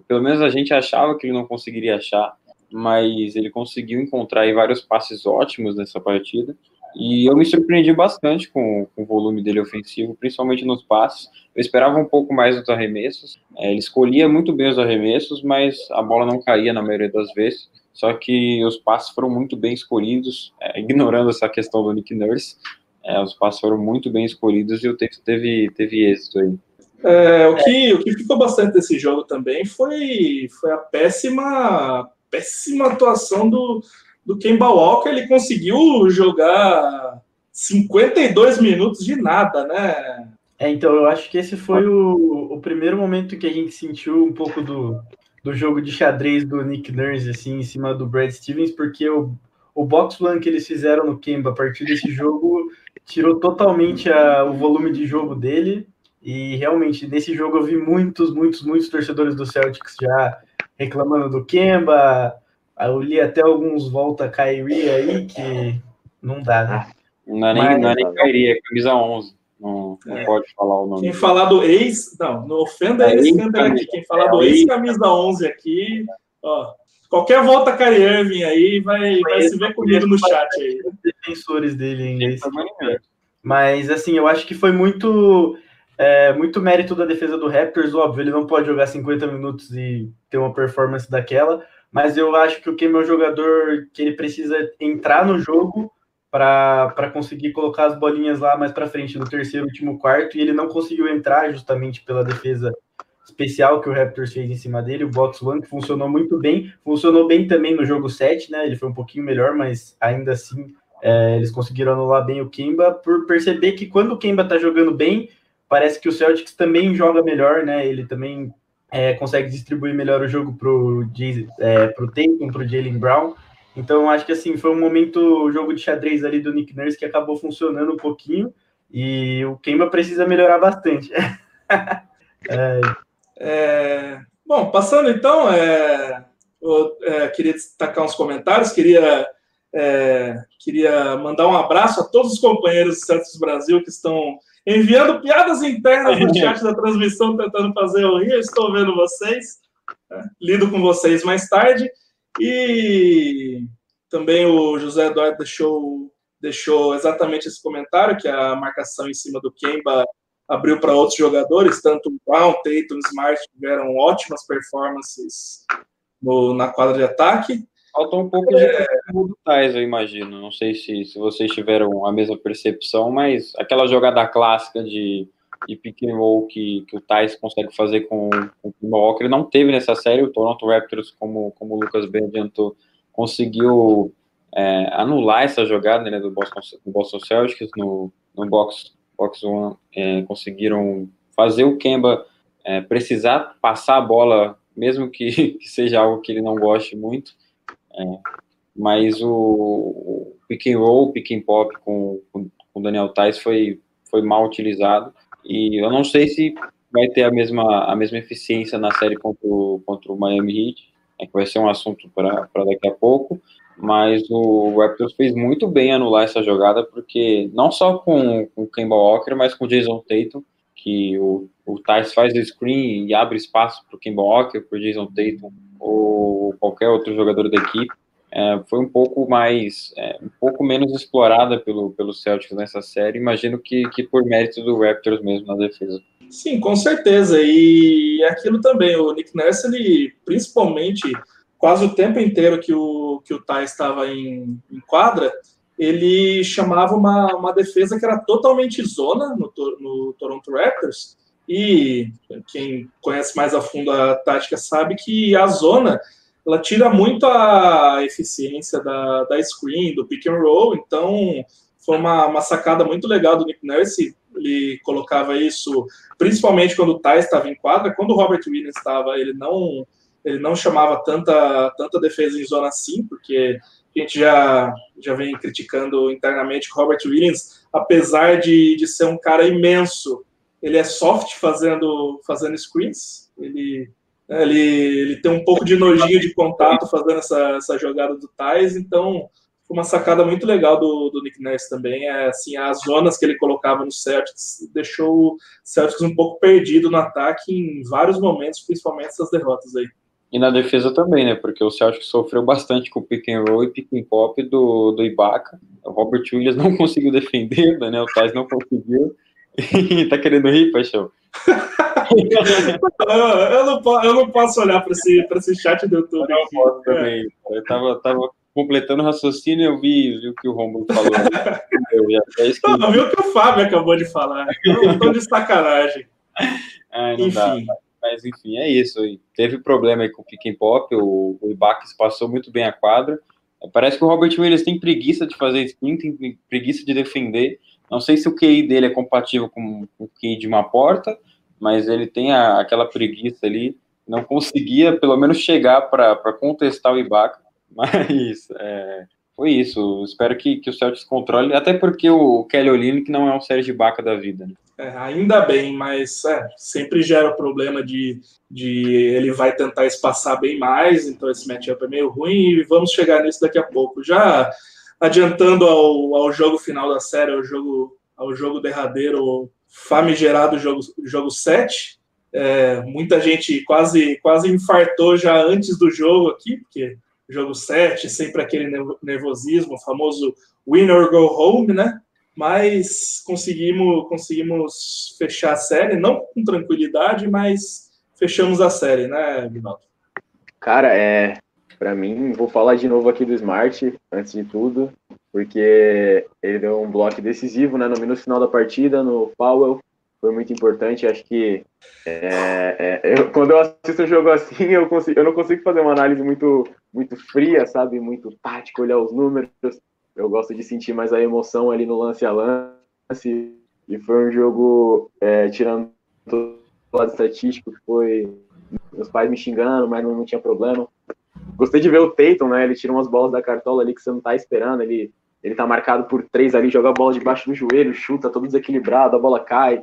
Pelo menos a gente achava que ele não conseguiria achar mas ele conseguiu encontrar vários passes ótimos nessa partida. E eu me surpreendi bastante com, com, o volume dele ofensivo, principalmente nos passes. Eu esperava um pouco mais dos arremessos. É, ele escolhia muito bem os arremessos, mas a bola não caía na maioria das vezes. Só que os passes foram muito bem escolhidos, é, ignorando essa questão do Nick Nurse. É, os passes foram muito bem escolhidos e o texto teve, teve êxito aí. É, o, que, o que ficou bastante desse jogo também foi, foi a péssima péssima atuação do, do Kemba Walker. Ele conseguiu jogar 52 minutos de nada, né? É, então eu acho que esse foi o, o primeiro momento que a gente sentiu um pouco do, do jogo de xadrez do Nick Nurse, assim, em cima do Brad Stevens, porque o, o box one que eles fizeram no Kemba a partir desse jogo tirou totalmente a, o volume de jogo dele. E realmente, nesse jogo eu vi muitos, muitos, muitos torcedores do Celtics já reclamando do Kemba. Eu li até alguns volta Kyrie aí que não dá, né? Não é nem, Mas, não é nem Kyrie, é camisa 11. Não, não é. pode falar o nome. Quem falar do ex, não, não ofenda é esse aqui. Quem falar é, do ex camisa 11 aqui, ó, qualquer volta Irving aí vai, vai se ver comigo no chat aí. Defensores dele ainda. Mas assim, eu acho que foi muito é, muito mérito da defesa do Raptors, óbvio, ele não pode jogar 50 minutos e ter uma performance daquela, mas eu acho que o Kemba é um jogador que ele precisa entrar no jogo para conseguir colocar as bolinhas lá mais para frente no terceiro, último quarto, e ele não conseguiu entrar justamente pela defesa especial que o Raptors fez em cima dele, o box one, que funcionou muito bem, funcionou bem também no jogo 7, né? Ele foi um pouquinho melhor, mas ainda assim é, eles conseguiram anular bem o Kemba por perceber que quando o Kemba tá jogando bem, parece que o Celtics também joga melhor, né? Ele também é, consegue distribuir melhor o jogo pro, é, pro Tatum, pro Jalen Brown. Então, acho que assim, foi um momento, o jogo de xadrez ali do Nick Nurse que acabou funcionando um pouquinho. E o Kemba precisa melhorar bastante. é... É... Bom, passando então, é, eu é, queria destacar uns comentários, queria, é, queria mandar um abraço a todos os companheiros do Santos Brasil que estão enviando piadas internas no chat da transmissão, tentando fazer o rir. Estou vendo vocês. Né? Lido com vocês mais tarde. E também o José Eduardo deixou, deixou exatamente esse comentário, que a marcação em cima do Kemba abriu para outros jogadores, tanto o Brown, Tatum, Smart tiveram ótimas performances no, na quadra de ataque. Faltou um pouco de é. do Tais, eu imagino. Não sei se, se vocês tiveram a mesma percepção, mas aquela jogada clássica de e pick and roll que, que o Thais consegue fazer com, com o Walker não teve nessa série. O Toronto Raptors, como, como o Lucas bem adiantou, conseguiu é, anular essa jogada né, do, Boston, do Boston Celtics no, no box, box one. É, conseguiram fazer o Kemba é, precisar passar a bola, mesmo que, que, seja algo que ele não goste muito. É, mas o, o pick and roll, pick and pop com, com, com Daniel Tais foi, foi mal utilizado. E eu não sei se vai ter a mesma, a mesma eficiência na série contra o, contra o Miami Heat, é que vai ser um assunto para daqui a pouco, mas o Raptors fez muito bem anular essa jogada, porque não só com, com o Kemba Walker, mas com o Jason Tatum, que o, o Thais faz o screen e abre espaço para o Kemba Walker, para o Jason Tatum ou qualquer outro jogador da equipe. É, foi um pouco mais, é, um pouco menos explorada pelo, pelo Celtics nessa série. Imagino que, que por mérito do Raptors mesmo na defesa. Sim, com certeza. E aquilo também, o Nick Nurse, ele principalmente quase o tempo inteiro que o, que o Ty estava em, em quadra, ele chamava uma, uma defesa que era totalmente zona no, no Toronto Raptors. E quem conhece mais a fundo a tática sabe que a zona ela tira muito a eficiência da, da screen, do pick and roll. Então, foi uma, uma sacada muito legal do Nick Nurse. Ele colocava isso principalmente quando o Ty estava em quadra. Quando o Robert Williams estava, ele não ele não chamava tanta, tanta defesa em zona assim, porque a gente já, já vem criticando internamente que Robert Williams, apesar de, de ser um cara imenso, ele é soft fazendo, fazendo screens, ele, ele, ele tem um pouco de nojinho de contato fazendo essa, essa jogada do Tais, então foi uma sacada muito legal do, do Nick Nurse também, é assim, as zonas que ele colocava no Celtics deixou o Celtics um pouco perdido no ataque em vários momentos, principalmente essas derrotas aí. E na defesa também, né? Porque o Celtic sofreu bastante com o pick and roll e pick and pop do, do Ibaka. O Robert Williams não conseguiu defender, o Tais não conseguiu. Tá querendo rir, paixão? Eu, não, eu não posso olhar para esse, esse chat do YouTube. Eu, não posso também. eu tava, tava completando o raciocínio e eu vi, vi o que o Romulo falou. eu, é que... Não, vi o que o Fábio acabou de falar. Eu tô de sacanagem. Ai, Enfim. Dá, mas enfim, é isso. Teve problema aí com o pick and pop, o, o passou muito bem a quadra. Parece que o Robert Williams tem preguiça de fazer screen, tem preguiça de defender. Não sei se o QI dele é compatível com, o QI de uma porta, mas ele tem a, aquela preguiça ali. Não conseguia, pelo menos, chegar para contestar o Ibaka. Mas é, foi isso. Espero que, que o Celtics controle, até porque o Kelly Olynyk não é um Sérgio Ibaka da vida. Né? É, ainda bem, mas é, sempre gera o problema de, de ele vai tentar espaçar bem mais, então esse matchup é meio ruim e vamos chegar nisso daqui a pouco. Já adiantando ao, ao jogo final da série, ao jogo, ao jogo derradeiro, famigerado jogo, jogo 7. É, muita gente quase, quase infartou já antes do jogo aqui, porque jogo 7, sempre aquele nervosismo, o famoso win or go home, né? mas conseguimos, conseguimos fechar a série, não com tranquilidade, mas fechamos a série, né, Vinaldo? Cara, é, para mim, vou falar de novo aqui do Smart, antes de tudo, porque ele deu um bloco decisivo, né, no minuto final da partida, no Powell, foi muito importante, acho que é, é, eu, quando eu assisto um jogo assim, eu, consigo, eu não consigo fazer uma análise muito, muito fria, sabe, muito tática, olhar os números, eu gosto de sentir mais a emoção ali no lance a lance. E foi um jogo, é, tirando o lado estatístico, que foi meus pais me xingando, mas não, não, tinha problema. Gostei de ver o Tatum, né? Ele tira umas bolas da cartola ali que você não tá esperando. Ele, ele tá marcado por três ali, joga a bola debaixo do joelho, chuta todo desequilibrado, a bola cai.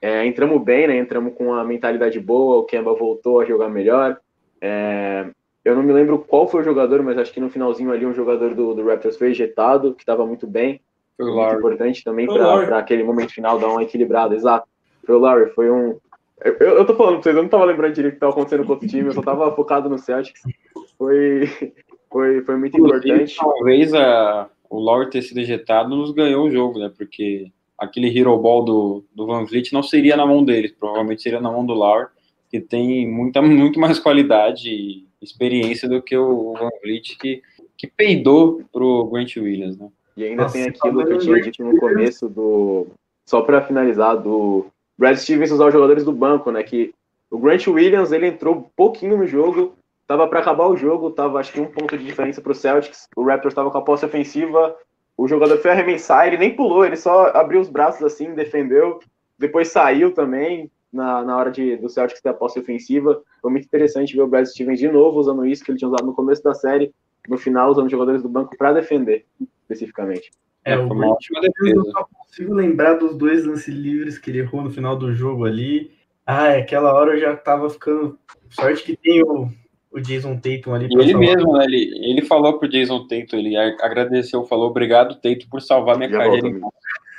É, entramos bem, né? Entramos com a mentalidade boa, o Kemba voltou a jogar melhor. É, eu não me lembro qual foi o jogador, mas acho que no finalzinho ali um jogador do, do Raptors foi ejetado, que estava muito bem. Foi o Muito importante também para aquele momento final dar uma equilibrada, exato. Foi o Larry, foi um. Eu, eu tô falando pra vocês, eu não tava lembrando direito o que tava acontecendo com outro time, eu só tava focado no Celtics. Foi, foi, foi muito importante. Talvez a, o Lowry ter sido ejetado nos ganhou o jogo, né? Porque aquele hero ball do, do Van Vliet não seria na mão deles, provavelmente seria na mão do Lowry, que tem muita, muito mais qualidade experiência do que o Van Vliet, que, que peidou pro Grant Williams, né? E ainda Nossa, tem aquilo que eu tinha dito no começo do. Só para finalizar, do, Brad Stevens usar os jogadores do banco, né? Que o Grant Williams ele entrou um pouquinho no jogo, tava para acabar o jogo, tava acho que um ponto de diferença para o Celtics. O Raptors estava com a posse ofensiva, o jogador foi arremessar, ele nem pulou, ele só abriu os braços assim, defendeu, depois saiu também na, na hora de, do Celtics ter a posse ofensiva. Foi muito interessante ver o Brad Stevens de novo usando isso que ele tinha usado no começo da série, no final usando jogadores do banco para defender, especificamente. É, o ótima defesa. Eu só consigo lembrar dos dois lances livres que ele errou no final do jogo ali. Ah, aquela hora eu já tava ficando. Sorte que tem o, o Jason Tatum ali. E ele salvar. mesmo, né, ele, ele falou pro Jason Tatum, ele agradeceu, falou obrigado, Tatum, por salvar minha já carreira.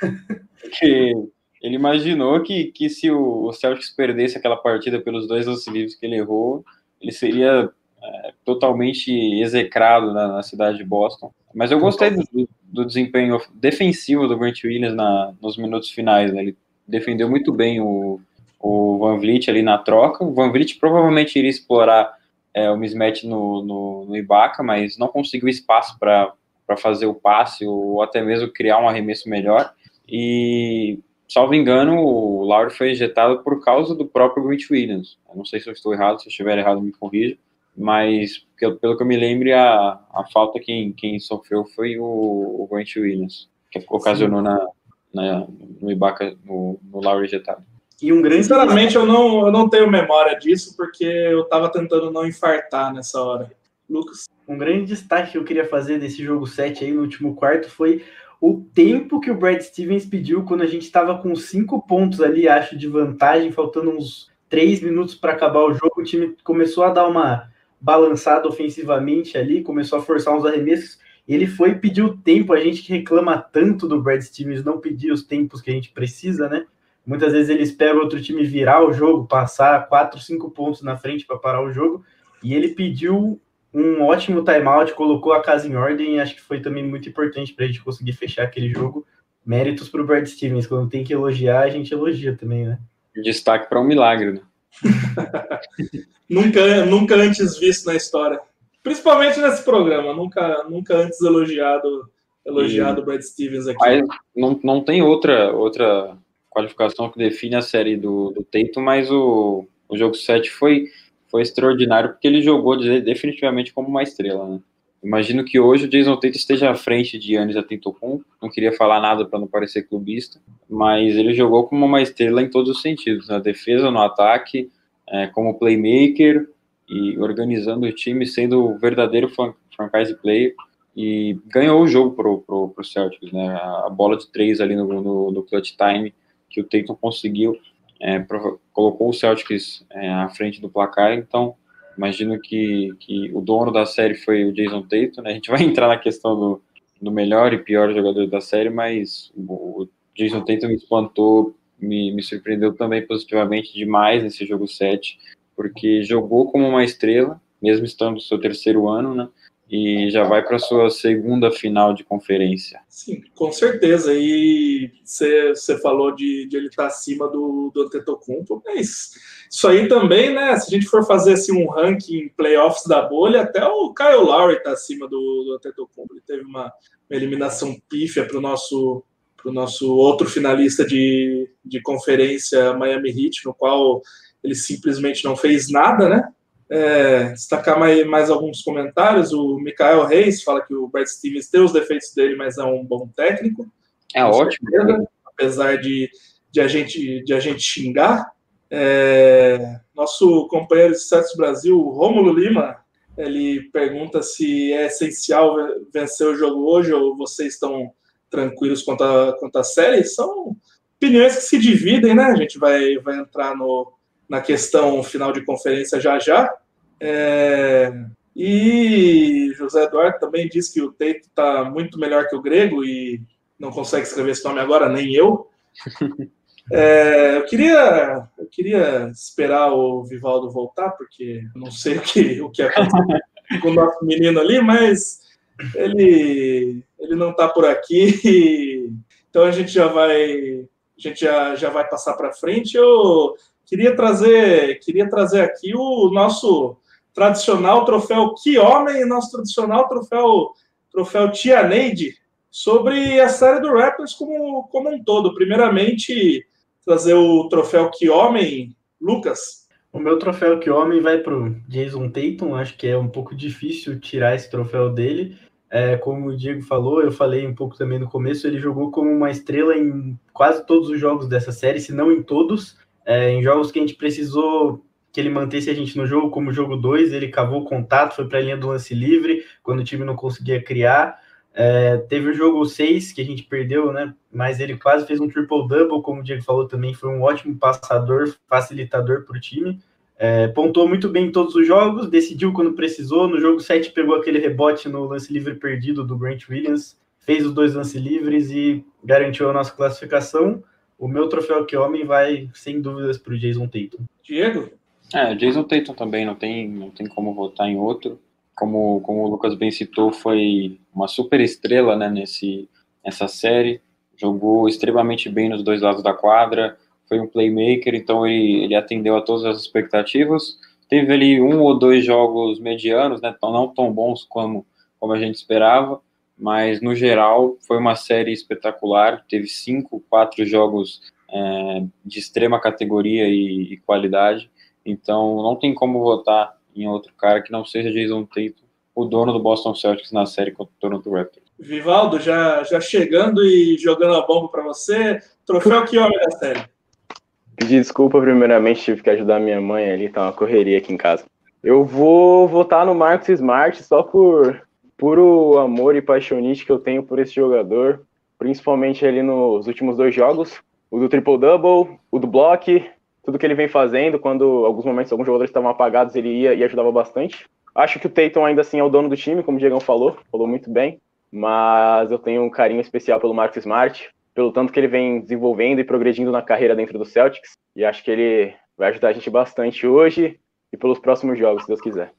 Porque ele imaginou que, que se o, Celtics perdesse aquela partida pelos dois lances livres que ele errou, ele seria é, totalmente execrado na, na, cidade de Boston. Mas eu gostei do, do desempenho defensivo do Grant Williams na, nos minutos finais. Né? Ele defendeu muito bem o, o Van Vliet ali na troca. O Van Vliet provavelmente iria explorar é, o mismatch no, no, no, Ibaka, mas não conseguiu espaço para fazer o passe ou até mesmo criar um arremesso melhor. E, salvo engano, o Lauro foi ejetado por causa do próprio Grant Williams. Eu não sei se eu estou errado, se eu estiver errado, me corrija. Mas, pelo, pelo que eu me lembro, a, a falta quem, quem sofreu foi o, o Grant Williams, que ocasionou na, na, no Ibaka, no, no Lauro ejetado. E um grande. Sinceramente, eu não, eu não tenho memória disso, porque eu estava tentando não infartar nessa hora. Lucas. Um grande destaque que eu queria fazer desse jogo 7 aí no último quarto foi o tempo que o Brad Stevens pediu quando a gente estava com cinco pontos ali, acho, de vantagem, faltando uns três minutos para acabar o jogo. O time começou a dar uma balançada ofensivamente ali, começou a forçar uns arremessos. E ele foi pedir o tempo. A gente que reclama tanto do Brad Stevens não pedir os tempos que a gente precisa, né? Muitas vezes eles pegam outro time virar o jogo, passar quatro, cinco pontos na frente para parar o jogo. E ele pediu um ótimo timeout, colocou a casa em ordem e acho que foi também muito importante para a gente conseguir fechar aquele jogo. Méritos para o Brad Stevens. Quando tem que elogiar, a gente elogia também, né? Destaque para um milagre, né? nunca, nunca antes visto na história. Principalmente nesse programa, nunca, nunca antes elogiado elogiado o Brad Stevens aqui. Mas não, não tem outra outra qualificação que define a série do, do Tatum, mas o, o jogo 7 foi, foi extraordinário porque ele jogou definitivamente como uma estrela, né? Imagino que hoje o Jason Tatum esteja à frente de Yannis Antetokounmpo. Não queria falar nada para não parecer clubista, mas ele jogou como uma estrela em todos os sentidos, na defesa, no ataque, é, como playmaker e organizando o time, sendo o verdadeiro franchise player e ganhou o jogo pro, pro, pro Celtics, né? A bola de três ali no, no, no clutch time que o Tatum conseguiu, é, colocou o Celtics é, à frente do placar, então imagino que, que o dono da série foi o Jason Tatum, né? a gente vai entrar na questão do, do melhor e pior jogador da série, mas o Jason Tatum me espantou, me, me surpreendeu também positivamente demais nesse jogo 7, porque jogou como uma estrela, mesmo estando no seu terceiro ano, né? E já vai para sua segunda final de conferência. Sim, com certeza. E você falou de, de, ele estar tá acima do, do Antetokounmpo, mas isso aí também, né? Se a gente for fazer assim, um ranking playoffs da bolha, até o Kyle Lowry está acima do, do Antetokounmpo. Ele teve uma, uma eliminação pífia para o nosso para o nosso outro finalista de, de conferência Miami Heat, no qual ele simplesmente não fez nada, né? É, destacar mais, mais alguns comentários. O Mikael Reis fala que o Brad Stevens tem os defeitos dele, mas é um bom técnico. É ótimo. Certeza, apesar de, de, a gente, de a gente xingar. É, nosso companheiro de Santos Brasil, Rômulo Lima, ele pergunta se é essencial vencer o jogo hoje ou vocês estão tranquilos quanto a, quanto a série. São opiniões que se dividem, né? A gente vai, vai entrar no, na questão final de conferência já já. É, e José Eduardo também disse que o Teito está muito melhor que o grego e não consegue escrever esse nome agora, nem eu. É, eu, queria, eu queria esperar o Vivaldo voltar, porque eu não sei o que, o que aconteceu com o nosso menino ali, mas ele, ele não está por aqui. Então a gente já vai, a gente já, já vai passar para frente. Eu queria trazer, queria trazer aqui o nosso tradicional troféu Que Homem e nosso tradicional troféu, troféu Tia Neide sobre a série do Raptors como, como um todo. Primeiramente, trazer o troféu Que Homem, Lucas. O meu troféu Que Homem vai para o Jason Tatum. Acho que é um pouco difícil tirar esse troféu dele. É, como o Diego falou, eu falei um pouco também no começo, ele jogou como uma estrela em quase todos os jogos dessa série, se não em todos. É, em jogos que a gente precisou que ele mantesse a gente no jogo, como o jogo 2, ele cavou contato, foi para a linha do lance livre, quando o time não conseguia criar. É, teve o jogo 6 que a gente perdeu, né? Mas ele quase fez um triple-double, como o Diego falou também, foi um ótimo passador, facilitador para o time. É, pontuou muito bem em todos os jogos, decidiu quando precisou. No jogo 7 pegou aquele rebote no lance livre perdido do Grant Williams, fez os dois lances livres e garantiu a nossa classificação. O meu troféu que homem vai, sem dúvidas, para o Jason Tatum. Diego? É, Jason Tatum também não tem, não tem como votar em outro como, como o Lucas bem citou, foi uma super estrela né, nesse, nessa série, jogou extremamente bem nos dois lados da quadra, foi um playmaker, então ele, ele atendeu a todas as expectativas. Teve ali um ou dois jogos medianos, né, não tão bons como, como a gente esperava, mas no geral foi uma série espetacular. Teve cinco, quatro jogos é, de extrema categoria e, e qualidade, então não tem como votar em outro cara que não seja Jason Tatum, o dono do Boston Celtics na série contra o Toronto Raptors. Vivaldo, já, já chegando e jogando a bomba para você, troféu que homem da série? Pedir desculpa, primeiramente, tive que ajudar minha mãe ali, tá uma correria aqui em casa. Eu vou votar no Marcos Smart só por puro amor e paixonite que eu tenho por esse jogador, principalmente ali nos últimos dois jogos, o do triple-double, o do block, tudo que ele vem fazendo, quando alguns momentos alguns jogadores estavam apagados, ele ia e ajudava bastante. Acho que o Tatum ainda assim é o dono do time, como o Diegão falou, falou muito bem, mas eu tenho um carinho especial pelo Marcus Smart, pelo tanto que ele vem desenvolvendo e progredindo na carreira dentro do Celtics, e acho que ele vai ajudar a gente bastante hoje e pelos próximos jogos, se Deus quiser.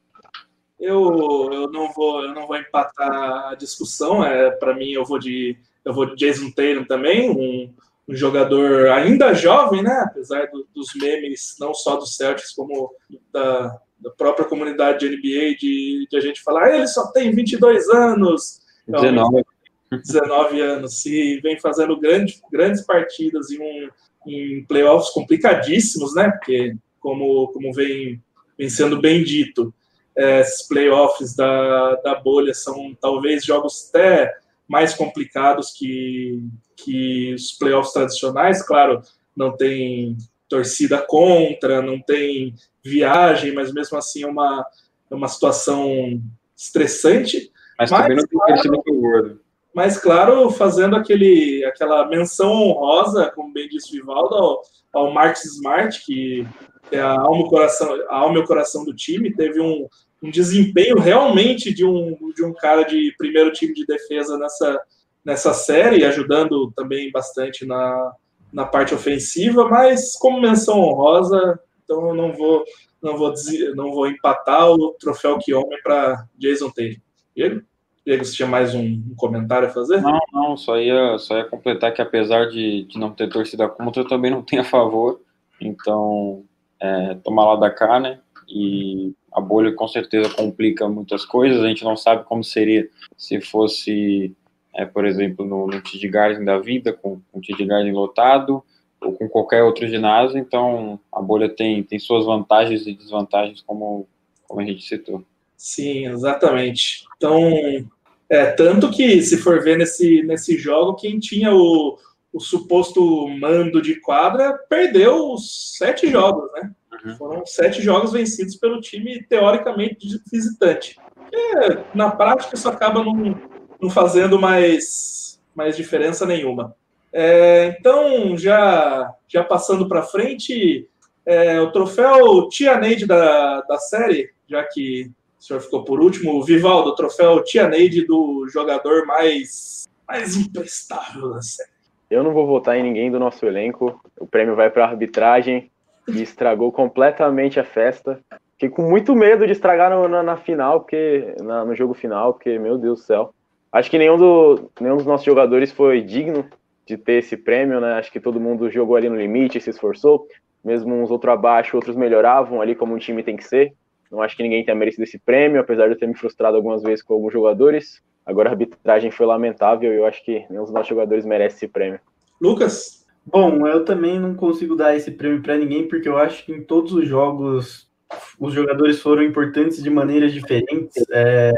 Eu, eu não vou eu não vou empatar a discussão, é para mim eu vou de eu vou de Jason Tatum também, um um jogador ainda jovem, né? Apesar do, dos memes, não só do Celtics, como da, da própria comunidade de NBA, de, de, a gente falar, ah, ele só tem 22 anos. 19. 19 anos, e vem fazendo grandes, grandes partidas em, um, em playoffs complicadíssimos, né? Porque, como, como vem, vem sendo bem dito, é, esses playoffs da, da bolha são talvez jogos até mais complicados que, que os playoffs tradicionais. Claro, não tem torcida contra, não tem viagem, mas mesmo assim é uma, é uma situação estressante. Mas, mas também não tem claro, gordo. Mas, claro, fazendo aquele, aquela menção honrosa, como bem disse o Vivaldo, ao, ao Marcus Smart, que é a alma, coração, a alma e o coração do time, teve um, um desempenho realmente de um, de um cara de primeiro time de defesa nessa, nessa série, ajudando também bastante na, na parte ofensiva, mas como menção honrosa, então eu não vou não vou dizer, não vou empatar o troféu que homem para Jason Taylor. Diego? Diego, você tinha mais um, um, comentário a fazer? Não, não, só ia, só ia completar que apesar de, de não ter torcida contra, eu também não tenho a favor. Então, é, tomar lá da cá, né? E a bolha com certeza complica muitas coisas. A gente não sabe como seria se fosse, é, por exemplo, no, no Garden da vida, com, com o TD Garden lotado, ou com qualquer outro ginásio. Então, a bolha tem, tem suas vantagens e desvantagens, como, como a gente citou. Sim, exatamente. Então, é, tanto que, se for ver nesse, nesse jogo, quem tinha o, o suposto mando de quadra perdeu os sete jogos, né? Uhum. Foram sete jogos vencidos pelo time, teoricamente, visitante. É, na prática, isso acaba não, não fazendo mais, mais diferença nenhuma. É, então, já, já passando para frente, é, o troféu Tia Neide da, da série, já que o senhor ficou por último, o Vivaldo, o troféu Tia Neide do jogador mais, mais imprestável da série. Eu não vou votar em ninguém do nosso elenco. O prêmio vai para arbitragem e estragou completamente a festa. Fiquei com muito medo de estragar no, na, na, final, porque na, no jogo final, porque, meu Deus do céu. Acho que nenhum, do, nenhum dos nossos jogadores foi digno de ter esse prêmio, né? Acho que todo mundo jogou ali no limite, se esforçou. Mesmo uns outros abaixo, outros melhoravam ali como um time tem que ser. Não acho que ninguém tenha merecido esse prêmio, apesar de eu ter me frustrado algumas vezes com alguns jogadores. Agora a arbitragem foi lamentável e eu acho que nenhum dos nossos jogadores merece esse prêmio. Lucas? Bom, eu também não consigo dar esse prêmio para ninguém, porque eu acho que em todos os jogos os jogadores foram importantes de maneiras diferentes. É,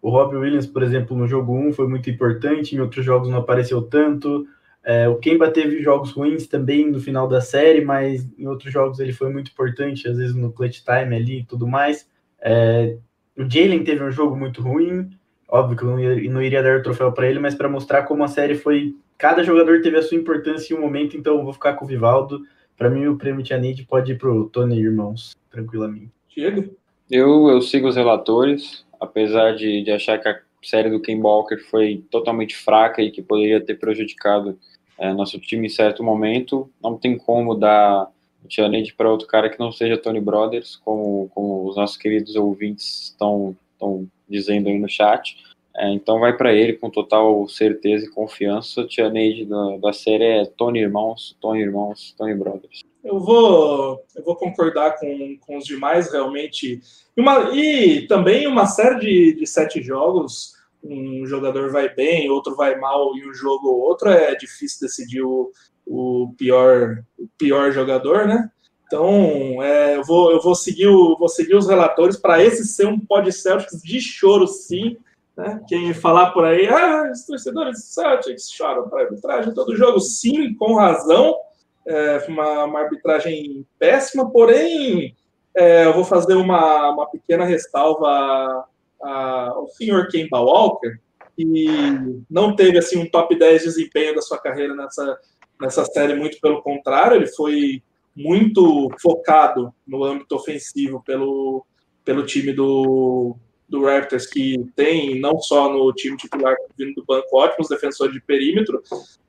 o Robbie Williams, por exemplo, no jogo 1 foi muito importante, em outros jogos não apareceu tanto. É, o Kemba teve jogos ruins também no final da série, mas em outros jogos ele foi muito importante, às vezes no clutch time ali e tudo mais. É, o Jalen teve um jogo muito ruim, óbvio que eu não iria dar o troféu para ele, mas para mostrar como a série foi. Cada jogador teve a sua importância em um momento, então eu vou ficar com o Vivaldo. Para mim, o prêmio Tianid pode ir para o Tony Irmãos, tranquilamente. Diego? Eu, eu sigo os relatores, apesar de, de achar que a série do Ken Walker foi totalmente fraca e que poderia ter prejudicado é, nosso time em certo momento. Não tem como dar o Tianid para outro cara que não seja Tony Brothers, como, como os nossos queridos ouvintes estão, estão dizendo aí no chat. É, então vai para ele com total certeza e confiança. O Tianid da, da série é Tony Irmãos, Tony Irmãos, Tony Brothers. Eu vou, eu vou concordar com, com os demais, realmente. E, uma, e também uma série de, de sete jogos, um jogador vai bem, outro vai mal, e um jogo ou outro é difícil decidir o, o, pior, o pior jogador, né? Então, é, eu, vou, eu vou, seguir o, vou seguir os relatores para esse ser um pod Celtics de choro, sim. Né? Quem falar por aí, ah, os torcedores do Celtics choram para arbitragem todo jogo, sim, com razão. É, uma, uma arbitragem péssima, porém, é, eu vou fazer uma, uma pequena ressalva ao senhor Kemba Walker, que não teve assim um top 10 desempenho da sua carreira nessa, nessa série, muito pelo contrário, ele foi muito focado no âmbito ofensivo pelo, pelo time do, do Raptors, que tem não só no time titular vindo do banco ótimos defensores de perímetro,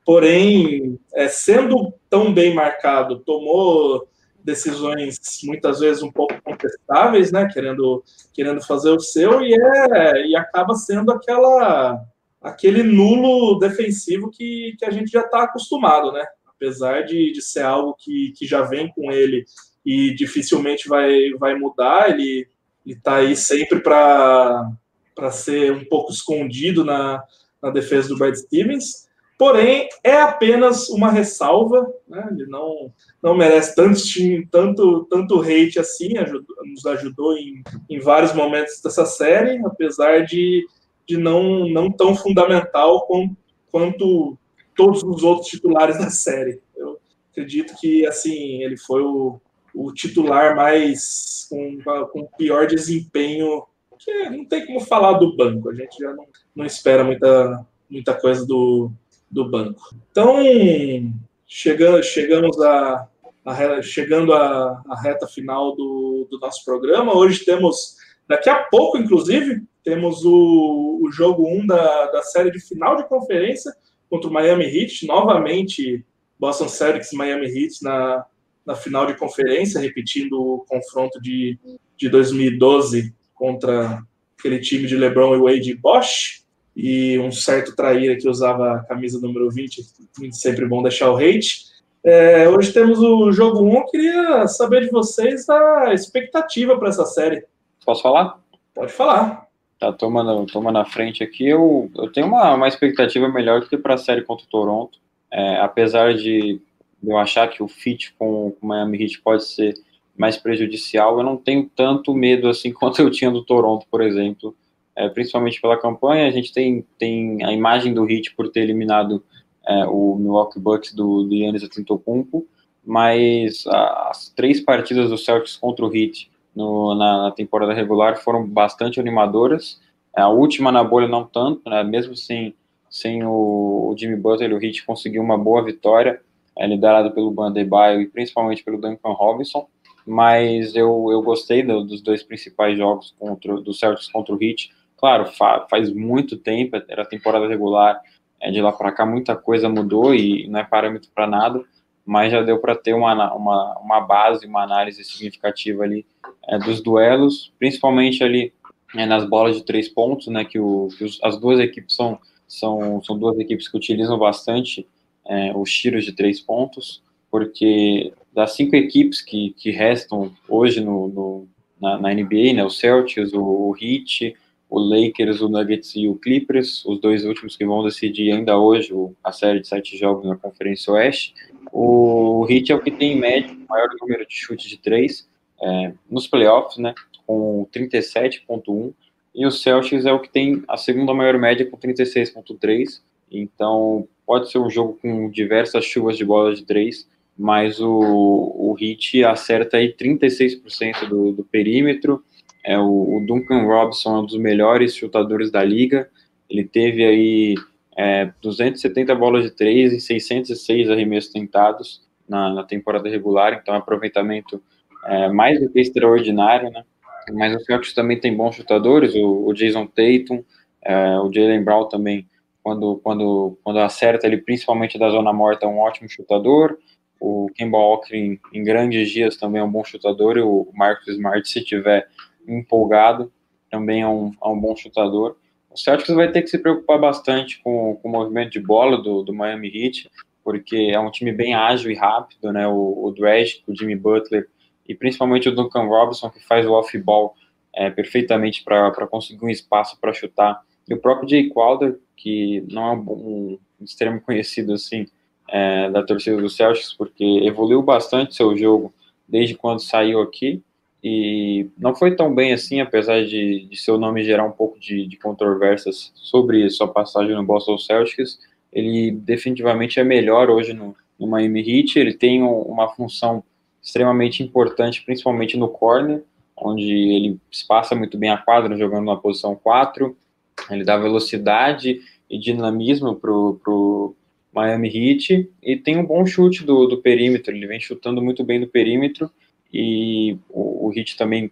porém, é, sendo tão bem marcado, tomou decisões muitas vezes um pouco contestáveis, né, querendo, querendo fazer o seu, e, é, e acaba sendo aquela aquele nulo defensivo que, que a gente já está acostumado, né? Apesar de, de ser algo que, que já vem com ele e dificilmente vai, vai mudar, ele está aí sempre para ser um pouco escondido na, na defesa do Brad Stevens. Porém, é apenas uma ressalva, né? ele não, não merece tanto, tanto, tanto hate assim, ajudou, nos ajudou em, em vários momentos dessa série, apesar de, de não, não tão fundamental com, quanto todos os outros titulares da série. Eu acredito que assim ele foi o, o titular mais com, com pior desempenho, que não tem como falar do banco, a gente já não, não espera muita, muita coisa do, do banco. Então, chegando, chegamos a, a chegando à, reta final do, do nosso programa. Hoje temos, daqui a pouco, inclusive, temos o, o jogo 1 da, da série de final de conferência contra o Miami Heat. Novamente, Boston Celtics Miami Heat na, na final de conferência, repetindo o confronto de, de 2012 contra aquele time de LeBron e Wade e Bosch e um certo traíra que usava a camisa número 20, sempre bom deixar o hate. É, hoje temos o jogo 1, eu queria saber de vocês a expectativa para essa série. Posso falar? Pode falar. Tá, toma, toma na frente aqui. Eu, eu tenho uma, uma expectativa melhor do que para a série contra o Toronto. É, apesar de eu achar que o fit com o Miami Heat pode ser mais prejudicial, eu não tenho tanto medo assim quanto eu tinha do Toronto, por exemplo é, principalmente pela campanha. A gente tem, tem a imagem do Heat por ter eliminado é, o Milwaukee Bucks do, do Giannis Antetokounmpo, mas as três partidas do Celtics contra o Heat no, na, na, temporada regular foram bastante animadoras. A última na bolha não tanto, né, mesmo sem, sem o, o Jimmy Butler, o Heat conseguiu uma boa vitória, é, liderado pelo Bandebaio e principalmente pelo Duncan Robinson mas eu, eu gostei do, dos dois principais jogos contra, do Celtics contra o Heat. Claro, fa faz muito tempo, era temporada regular, é, de lá para cá muita coisa mudou e não é parâmetro para nada, mas já deu para ter uma, uma, uma base, uma análise significativa ali é, dos duelos, principalmente ali é, nas bolas de três pontos, né, que, o, que os, as duas equipes são, são, são duas equipes que utilizam bastante é, os tiros de três pontos, porque das cinco equipes que, que restam hoje no, no na, na, NBA, né, o Celtics, o, o Heat, o Lakers, o Nuggets e o Clippers, os dois últimos que vão decidir ainda hoje a série de sete jogos na Conferência Oeste. O Heat é o que tem em média o maior número de chutes de três é, nos playoffs, né, com 37.1, e o Celtics é o que tem a segunda maior média com 36.3. Então, pode ser um jogo com diversas chuvas de bola de três, mas o, o Heat acerta aí 36% do, do perímetro. É, o, o, Duncan Robinson é um dos melhores chutadores da liga. Ele teve aí é, 270 bolas de três e 606 arremessos tentados na, na temporada regular, então aproveitamento é, mais do que extraordinário, né? Mas o Celtics também tem bons chutadores, o, o Jason Tatum, é, o Jalen Brown também, quando, quando, quando acerta ele, principalmente da zona morta, é um ótimo chutador. O Kemba Walker, em, em, grandes dias, também é um bom chutador. E o Marcus Smart, se tiver empolgado, também é um, é um bom chutador. O Celtics vai ter que se preocupar bastante com, com o movimento de bola do, do Miami Heat, porque é um time bem ágil e rápido, né? O, o Dredge, o Jimmy Butler e principalmente o Duncan Robinson, que faz o off-ball é, perfeitamente para conseguir um espaço para chutar. E o próprio Jay Crowder, que não é um, extremo conhecido assim é, da torcida do Celtics, porque evoluiu bastante seu jogo desde quando saiu aqui e não foi tão bem assim, apesar de, de seu nome gerar um pouco de, de controvérsias sobre sua passagem no Boston Celtics. Ele definitivamente é melhor hoje no, no Miami Heat. Ele tem uma função extremamente importante, principalmente no corner, onde ele espaça muito bem a quadra jogando na posição 4, ele dá velocidade e dinamismo para o Miami Heat, e tem um bom chute do, do perímetro, ele vem chutando muito bem do perímetro, e o, o Heat também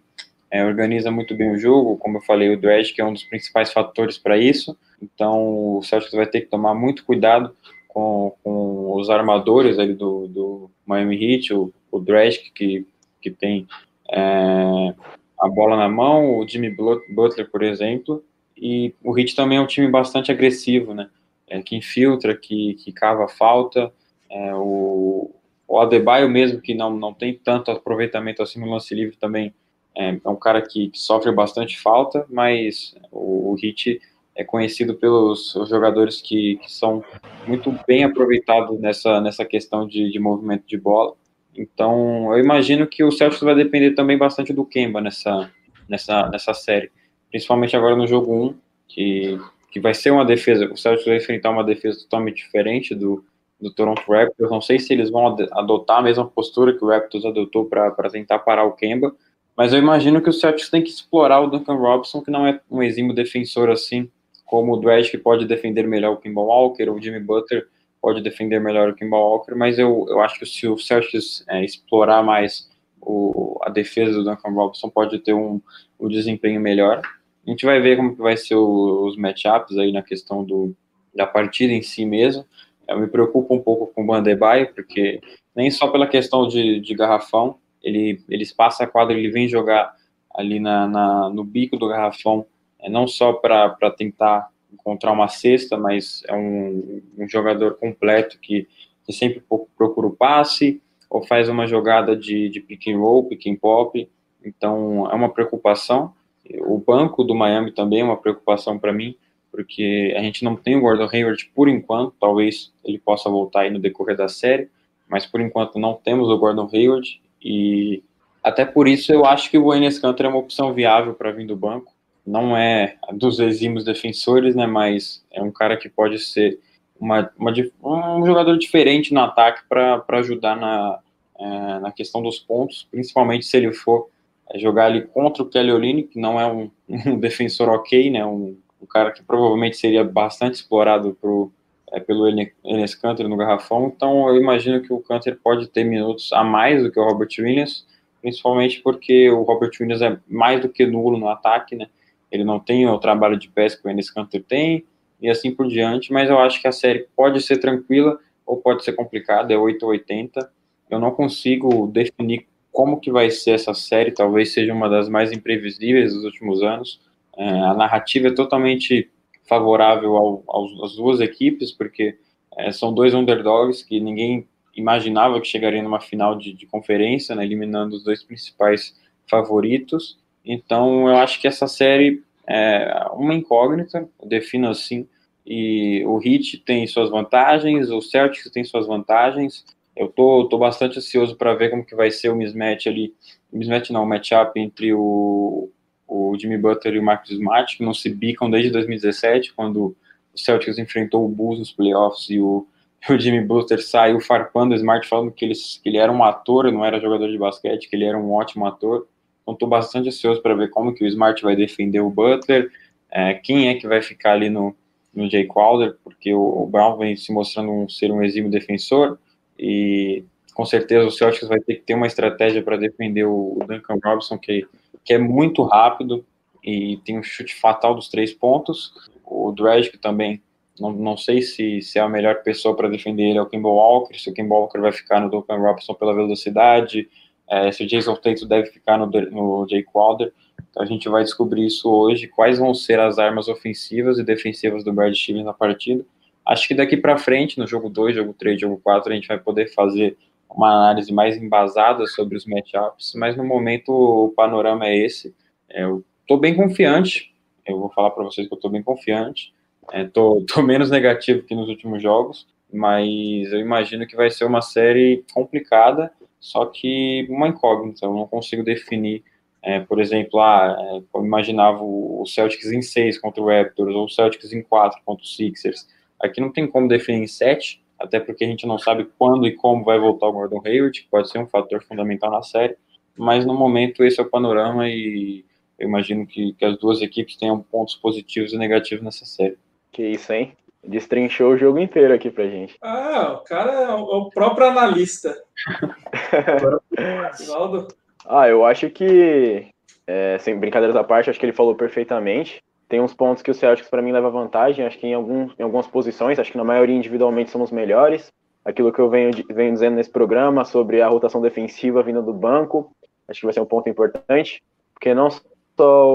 é, organiza muito bem o jogo, como eu falei, o Dredge, que é um dos principais fatores para isso, então o Celtics vai ter que tomar muito cuidado com, com os armadores ali do, do Miami Heat, o, o Dredge, que, que tem é, a bola na mão, o Jimmy Butler, por exemplo, e o Heat também é um time bastante agressivo, né, é, que infiltra, que, que cava falta, é, o, o Adebayo mesmo, que não, não tem tanto aproveitamento assim no lance livre também, é, é um cara que, que, sofre bastante falta, mas o, o é conhecido pelos jogadores que, que são muito bem aproveitados nessa, nessa questão de, de movimento de bola. Então, eu imagino que o Celtics vai depender também bastante do Kemba nessa, nessa, nessa série, principalmente agora no jogo 1, que, que vai ser uma defesa, o Celtics vai enfrentar uma defesa totalmente diferente do, do Toronto Raptors. Não sei se eles vão adotar a mesma postura que o Raptors adotou para tentar parar o Kemba, mas eu imagino que o Celtics tem que explorar o Duncan Robinson, que não é um exímio defensor assim, como o Dredge, que pode defender melhor o Kimball Walker, ou o Jimmy Butler pode defender melhor o Kimball Walker, mas eu, eu acho que se o Celtics é, explorar mais o, a defesa do Duncan Robinson, pode ter um, um desempenho melhor. A gente vai ver como que vai ser o, os matchups aí na questão do, da partida em si mesmo. Eu me preocupo um pouco com o Bandebaio, porque nem só pela questão de, de garrafão, ele, ele passa a quadra, ele vem jogar ali na, na no bico do garrafão é não só para tentar encontrar uma cesta, mas é um, um jogador completo que, que, sempre procura o passe ou faz uma jogada de, de pick and roll, pick and pop, então é uma preocupação. O banco do Miami também é uma preocupação para mim, porque a gente não tem o Gordon Hayward por enquanto, talvez ele possa voltar aí no decorrer da série, mas por enquanto não temos o Gordon Hayward e até por isso eu acho que o Enes Kanter é uma opção viável para vir do banco. Não é dos exímios defensores, né, mas é um cara que pode ser uma, uma um jogador diferente no ataque para ajudar na, é, na questão dos pontos, principalmente se ele for jogar ali contra o Kelly Olynyk, que não é um, um defensor ok, né, um, um, cara que provavelmente seria bastante explorado pro, é, pelo Enes Kanter no garrafão, então eu imagino que o Kanter pode ter minutos a mais do que o Robert Williams, principalmente porque o Robert Williams é mais do que nulo no ataque, né, ele não tem o trabalho de pesca que o Enes Kanter tem, e assim por diante, mas eu acho que a série pode ser tranquila ou pode ser complicada, é 8 ou 80. Eu não consigo definir como que vai ser essa série, talvez seja uma das mais imprevisíveis dos últimos anos. É, a narrativa é totalmente favorável ao, aos, às duas equipes, porque é, são dois underdogs que ninguém imaginava que chegariam numa final de, de conferência, né, eliminando os dois principais favoritos. Então, eu acho que essa série é uma incógnita, eu defino assim, e o Heat tem suas vantagens, o Celtics tem suas vantagens, Eu tô, tô bastante ansioso para ver como que vai ser o mismatch ali, o mismatch não, o matchup entre o, o Jimmy Butler e o Marcus Smart, que não se bicam desde 2017, quando o Celtics enfrentou o Bulls nos playoffs e o, o Jimmy Butler saiu farpando o Smart, falando que ele, que ele era um ator, não era jogador de basquete, que ele era um ótimo ator. Então estou bastante ansioso para ver como que o Smart vai defender o Butler, é, quem é que vai ficar ali no, no Jay Crowder, porque o, o Brown vem se mostrando um, ser um exímio defensor, e com certeza o Celtics vai ter que ter uma estratégia para defender o, Duncan Robinson, que, que é muito rápido e tem um chute fatal dos três pontos. O Dredd também, não, não sei se, se é a melhor pessoa para defender ele é o Kimball Walker, se o Kimball Walker vai ficar no Duncan Robinson pela velocidade, é, se o Jason Tatum deve ficar no, no Jay Crowder. Então a gente vai descobrir isso hoje, quais vão ser as armas ofensivas e defensivas do Brad Stevens na partida. Acho que daqui para frente, no jogo 2, jogo 3, jogo 4, a gente vai poder fazer uma análise mais embasada sobre os matchups, mas no momento o panorama é esse. É, eu estou bem confiante, eu vou falar para vocês que eu estou bem confiante, é, menos negativo que nos últimos jogos, mas eu imagino que vai ser uma série complicada, só que uma incógnita, eu não consigo definir, é, por exemplo, ah, é, eu imaginava o Celtics em 6 contra o Raptors, ou o Celtics em 4 contra o Sixers, Aqui não tem como definir em 7, até porque a gente não sabe quando e como vai voltar o Gordon Hayward, que pode ser um fator fundamental na série, mas no momento esse é o panorama e eu imagino que, que as duas equipes tenham pontos positivos e negativos nessa série. Que isso, hein? Destrinchou o jogo inteiro aqui pra gente. Ah, o cara é o próprio analista. ah, eu acho que, é, sem brincadeiras à parte, acho que ele falou perfeitamente. Tem uns pontos que o Celtics para mim leva vantagem, acho que em, alguns, em algumas posições, acho que na maioria individualmente somos melhores. Aquilo que eu venho, venho dizendo nesse programa sobre a rotação defensiva vindo do banco, acho que vai ser um ponto importante, porque não só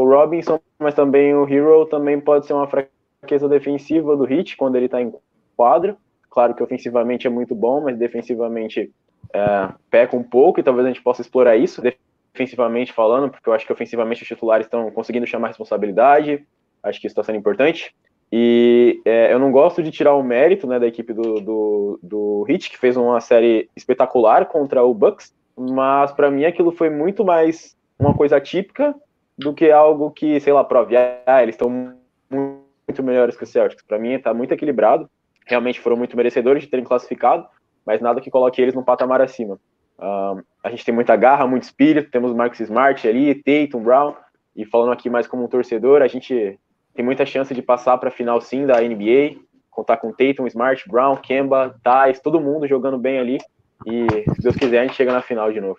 o Robinson, mas também o Hero também pode ser uma fraqueza defensiva do Hit quando ele está em quadro. Claro que ofensivamente é muito bom, mas defensivamente é, peca um pouco e talvez a gente possa explorar isso defensivamente falando, porque eu acho que ofensivamente os titulares estão conseguindo chamar responsabilidade. Acho que isso está sendo importante. E é, eu não gosto de tirar o mérito né, da equipe do, do, do Heat, que fez uma série espetacular contra o Bucks, mas para mim aquilo foi muito mais uma coisa típica do que algo que, sei lá, prove, ah, eles estão muito melhores que o Celtics. Para mim está muito equilibrado, realmente foram muito merecedores de terem classificado, mas nada que coloque eles num patamar acima. A gente tem muita garra, muito espírito, temos Marcus Smart ali, Tatum, Brown, e falando aqui mais como um torcedor, a gente tem muita chance de passar para a final sim da NBA, contar com Tatum, Smart, Brown, Kemba, Thais, todo mundo jogando bem ali. E se Deus quiser, a gente chega na final de novo.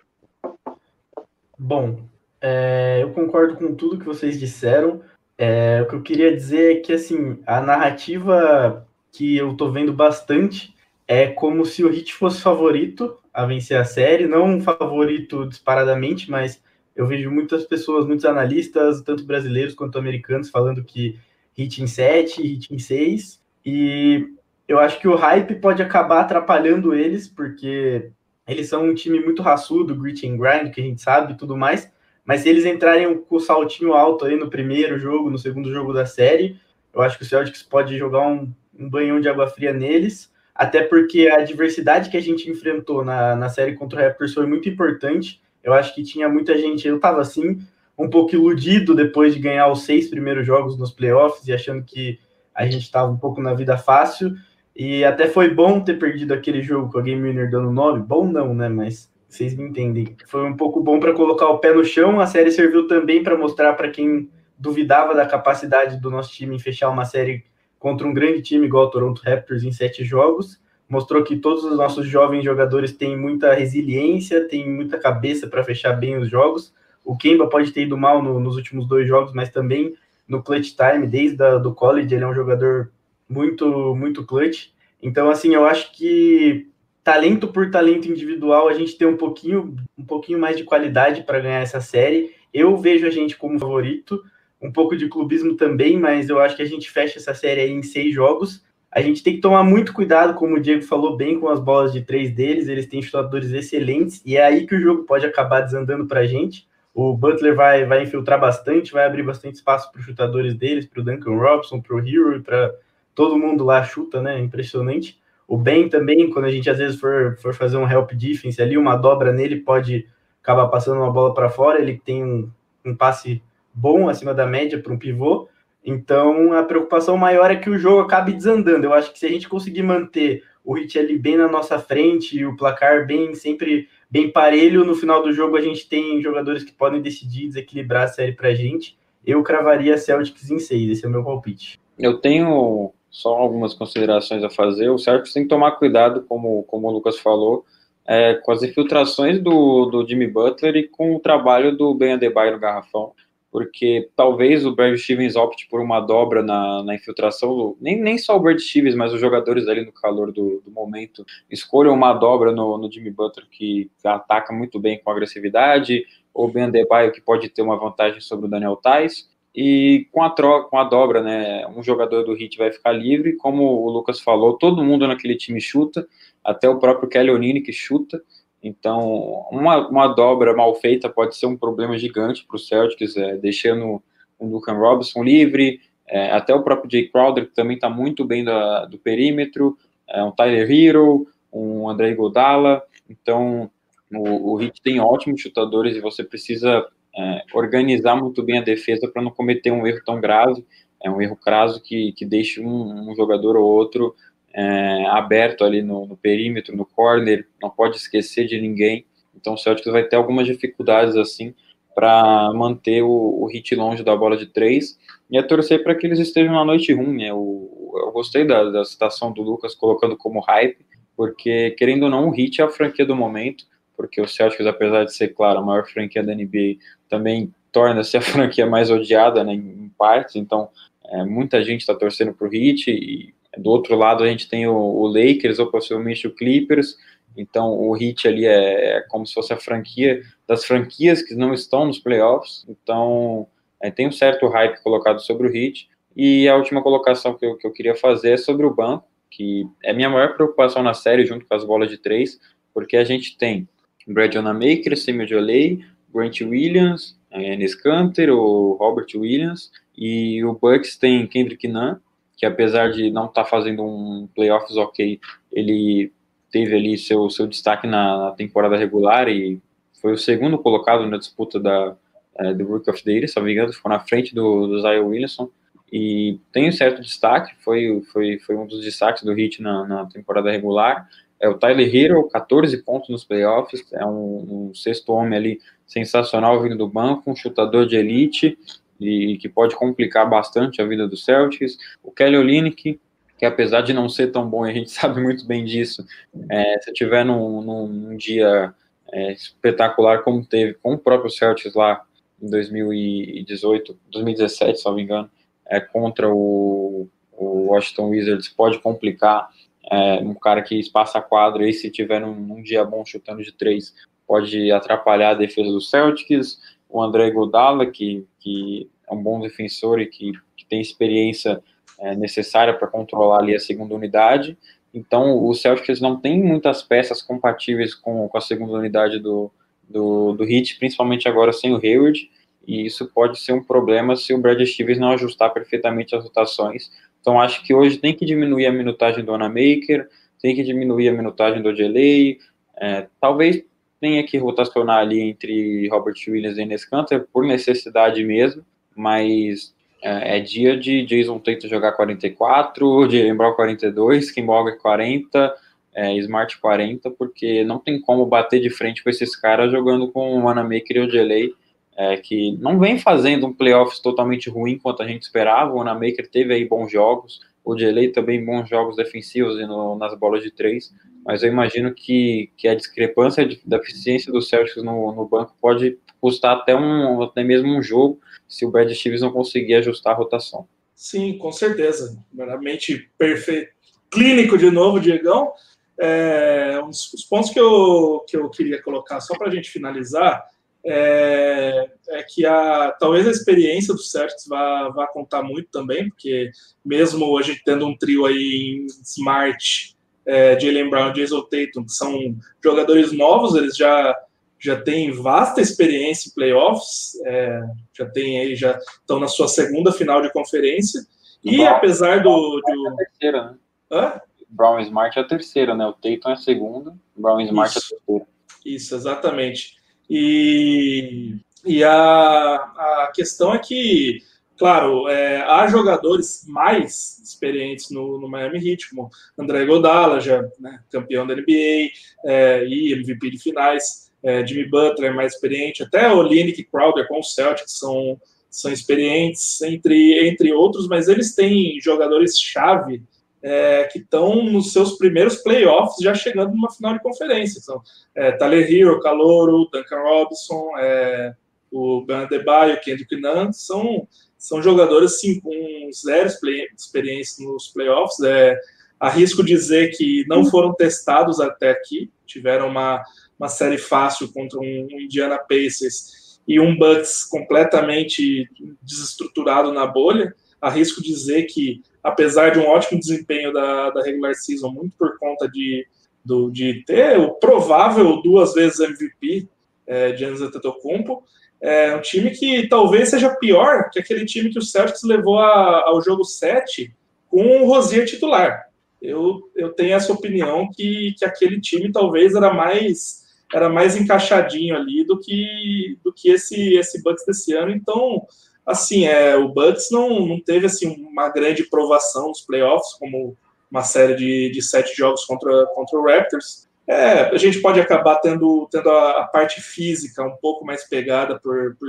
Bom, é, eu concordo com tudo que vocês disseram. É, o que eu queria dizer é que assim, a narrativa que eu tô vendo bastante é como se o Heat fosse favorito a vencer a série, não um favorito disparadamente, mas eu vejo muitas pessoas, muitos analistas, tanto brasileiros quanto americanos, falando que hit em 7, hit em 6. E eu acho que o hype pode acabar atrapalhando eles, porque eles são um time muito raçudo, grit and grind, que a gente sabe e tudo mais. Mas se eles entrarem com o saltinho alto aí no primeiro jogo, no segundo jogo da série, eu acho que o Celtics pode jogar um, um banhão de água fria neles. Até porque a diversidade que a gente enfrentou na, na série contra o Raptors foi muito importante. Eu acho que tinha muita gente, eu estava assim, um pouco iludido depois de ganhar os seis primeiros jogos nos playoffs e achando que a gente estava um pouco na vida fácil. E até foi bom ter perdido aquele jogo com a Game Winner dando nove. Bom não, né? Mas vocês me entendem. Foi um pouco bom para colocar o pé no chão. A série serviu também para mostrar para quem duvidava da capacidade do nosso time em fechar uma série contra um grande time igual o Toronto Raptors em sete jogos mostrou que todos os nossos jovens jogadores têm muita resiliência, têm muita cabeça para fechar bem os jogos. O Kemba pode ter ido mal no, nos últimos dois jogos, mas também no clutch time, desde o do college, ele é um jogador muito, muito clutch. Então, assim, eu acho que talento por talento individual, a gente tem um pouquinho, um pouquinho mais de qualidade para ganhar essa série. Eu vejo a gente como favorito, um pouco de clubismo também, mas eu acho que a gente fecha essa série em seis jogos a gente tem que tomar muito cuidado, como o Diego falou bem, com as bolas de três deles. Eles têm chutadores excelentes e é aí que o jogo pode acabar desandando para a gente. O Butler vai, vai infiltrar bastante, vai abrir bastante espaço para os chutadores deles, para o Duncan Robson, para o Hero e para todo mundo lá chuta, né? Impressionante. O Ben também, quando a gente às vezes for, for fazer um help defense ali, uma dobra nele pode acabar passando uma bola para fora. Ele tem um, um passe bom acima da média para um pivô. Então a preocupação maior é que o jogo acabe desandando. Eu acho que se a gente conseguir manter o hit ali bem na nossa frente e o placar bem sempre bem parelho, no final do jogo a gente tem jogadores que podem decidir desequilibrar a série para a gente. Eu cravaria Celtics em 6, esse é o meu palpite. Eu tenho só algumas considerações a fazer. O Celtics tem que tomar cuidado, como, como o Lucas falou, é, com as infiltrações do, do Jimmy Butler e com o trabalho do Ben Adebayo no garrafão, porque talvez o Brad Stevens opte por uma dobra na, na infiltração, nem, nem só o Brad Stevens, mas os jogadores ali no calor do, do momento. Escolham uma dobra no, no Jimmy Butler que ataca muito bem com agressividade, ou Ben Adebayo que pode ter uma vantagem sobre o Daniel Tais, e com a troca, com a dobra, né, um jogador do Heat vai ficar livre, como o Lucas falou, todo mundo naquele time chuta, até o próprio Kelly O'Neill que chuta, então uma, uma dobra mal feita pode ser um problema gigante para o Celtics, é, deixando o Duncan Robinson livre, é, até o próprio Jay Crowder, que também está muito bem da, do perímetro, é, um Tyler Hero, um André Godala, então o, o Heat tem ótimos chutadores e você precisa é, organizar muito bem a defesa para não cometer um erro tão grave, é um erro craso que, que deixe um, um jogador ou outro é, aberto ali no, no, perímetro, no corner, não pode esquecer de ninguém. Então o Celtics vai ter algumas dificuldades assim para manter o, o hit longe da bola de três e a torcer para que eles estejam na noite ruim. Né? Eu, gostei da, da citação do Lucas colocando como hype, porque querendo ou não, o hit é a franquia do momento, porque o Celtics, apesar de ser, claro, a maior franquia da NBA, também torna-se a franquia mais odiada né, em partes, então é, muita gente está torcendo para o Heat, e do outro lado a gente tem o, o, Lakers ou possivelmente o Clippers, então o Heat ali é, é, como se fosse a franquia das franquias que não estão nos playoffs, então é, tem um certo hype colocado sobre o Heat, e a última colocação que eu, que eu queria fazer é sobre o banco, que é minha maior preocupação na série, junto com as bolas de três, porque a gente tem Brad Onamaker, Samuel Jolay, Grant Williams, é, Enes Kanter, o Robert Williams, e o Bucks tem Kendrick Nunn, que apesar de não estar tá fazendo um playoffs ok, ele teve ali seu, seu destaque na, temporada regular e foi o segundo colocado na disputa da, é, do Rookie of the Year, se não me engano, ficou na frente do, do Zion Williamson, e tem um certo destaque, foi, foi, foi um dos destaques do Heat na, na temporada regular, é o Tyler Hero, 14 pontos nos playoffs, é um, um, sexto homem ali sensacional vindo do banco, um chutador de elite e que pode complicar bastante a vida do Celtics. O Kelly Olynyk, que apesar de não ser tão bom, e a gente sabe muito bem disso, é, se tiver num, num dia é, espetacular como teve com o próprio Celtics lá em 2018, 2017, se não me engano, é, contra o, o Washington Wizards, pode complicar é, um cara que espaça a quadra e se tiver num, num, dia bom chutando de três, pode atrapalhar a defesa do Celtics. O André Godala, que, que é um bom defensor e que, que tem experiência é, necessária para controlar ali a segunda unidade. Então, o Celtics não tem muitas peças compatíveis com, com a segunda unidade do, do, do Heat, principalmente agora sem o Hayward, e isso pode ser um problema se o Brad Stevens não ajustar perfeitamente as rotações então acho que hoje tem que diminuir a minutagem do Anamaker, tem que diminuir a minutagem do Delay, é, talvez tenha que rotacionar ali entre Robert Williams e Enes Kanter por necessidade mesmo, mas é, é, dia de Jason Tatum jogar 44, de lembrar 42, Kimbalga 40, é, Smart 40, porque não tem como bater de frente com esses caras jogando com o Anamaker e o Delay, é, que não vem fazendo um playoffs totalmente ruim quanto a gente esperava. O Anamaker teve aí bons jogos, o Delay também bons jogos defensivos e no, nas bolas de três, mas eu imagino que, que a discrepância de, da eficiência do Celtics no, no banco pode custar até, um, até mesmo um jogo se o Brad Stevens não conseguir ajustar a rotação. Sim, com certeza. Verdadeiramente perfeito. Clínico de novo, Diegão. É, uns, os pontos que eu, que eu queria colocar, só para a gente finalizar, é, é, que a, talvez a experiência do Celtics vá, vá contar muito também, porque mesmo gente tendo um trio aí em Smart, é, Jalen Brown e Jason Tatum, que são jogadores novos, eles já, já têm vasta experiência em playoffs, é, já tem aí, já estão na sua segunda final de conferência, e apesar do... do... Terceira, né? Hã? Brown Smart é a terceira, né? O Tatum é a segunda, Brown Smart Isso. é a terceira. Isso, exatamente. E, e a, a questão é que, claro, é, há jogadores mais experientes no, no Miami Heat, como André Godala, já né, campeão da NBA é, e MVP de finais, é, Jimmy Butler mais experiente, até o Linick Crowder com o Celtics são, são experientes, entre, entre outros, mas eles têm jogadores-chave é, que estão nos seus primeiros playoffs, já chegando numa final de conferência. São é, Tyler Hero, Calouro, Duncan Robinson, é, o Ben Adebayo, Kendrick Nunn, são, são jogadores assim, com zero experiência nos playoffs. É, arrisco dizer que não foram testados até aqui, tiveram uma, uma série fácil contra um Indiana Pacers e um Bucks completamente desestruturado na bolha. Arrisco dizer que apesar de um ótimo desempenho da, da regular season, muito por conta de, do, de ter o provável duas vezes MVP é, Giannis Antetokounmpo, é um time que talvez seja pior que aquele time que o Celtics levou a, ao jogo 7 com o Rosier titular. Eu, eu tenho essa opinião que, que aquele time talvez era mais era mais encaixadinho ali do que do que esse esse Bucks desse ano. Então, assim, é, o Bucks não, não teve assim uma grande provação nos playoffs, como uma série de, de sete jogos contra, contra o Raptors. É, a gente pode acabar tendo, tendo a, parte física um pouco mais pegada por, por,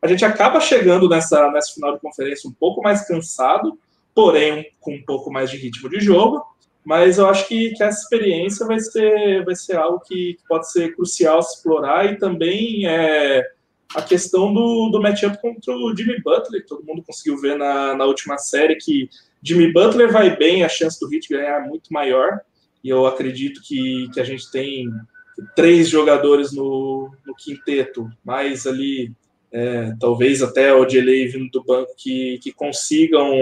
a gente acaba chegando nessa, nessa final de conferência um pouco mais cansado, porém com um pouco mais de ritmo de jogo. Mas eu acho que, que essa experiência vai ser, vai ser algo que pode ser crucial se explorar e também é, a questão do, do matchup contra o Jimmy Butler, todo mundo conseguiu ver na, na última série que Jimmy Butler vai bem, a chance do Heat ganhar é muito maior, e eu acredito que, que a gente tem três jogadores no, no quinteto, mais ali, é, talvez até o Delay vindo do banco, que, que consigam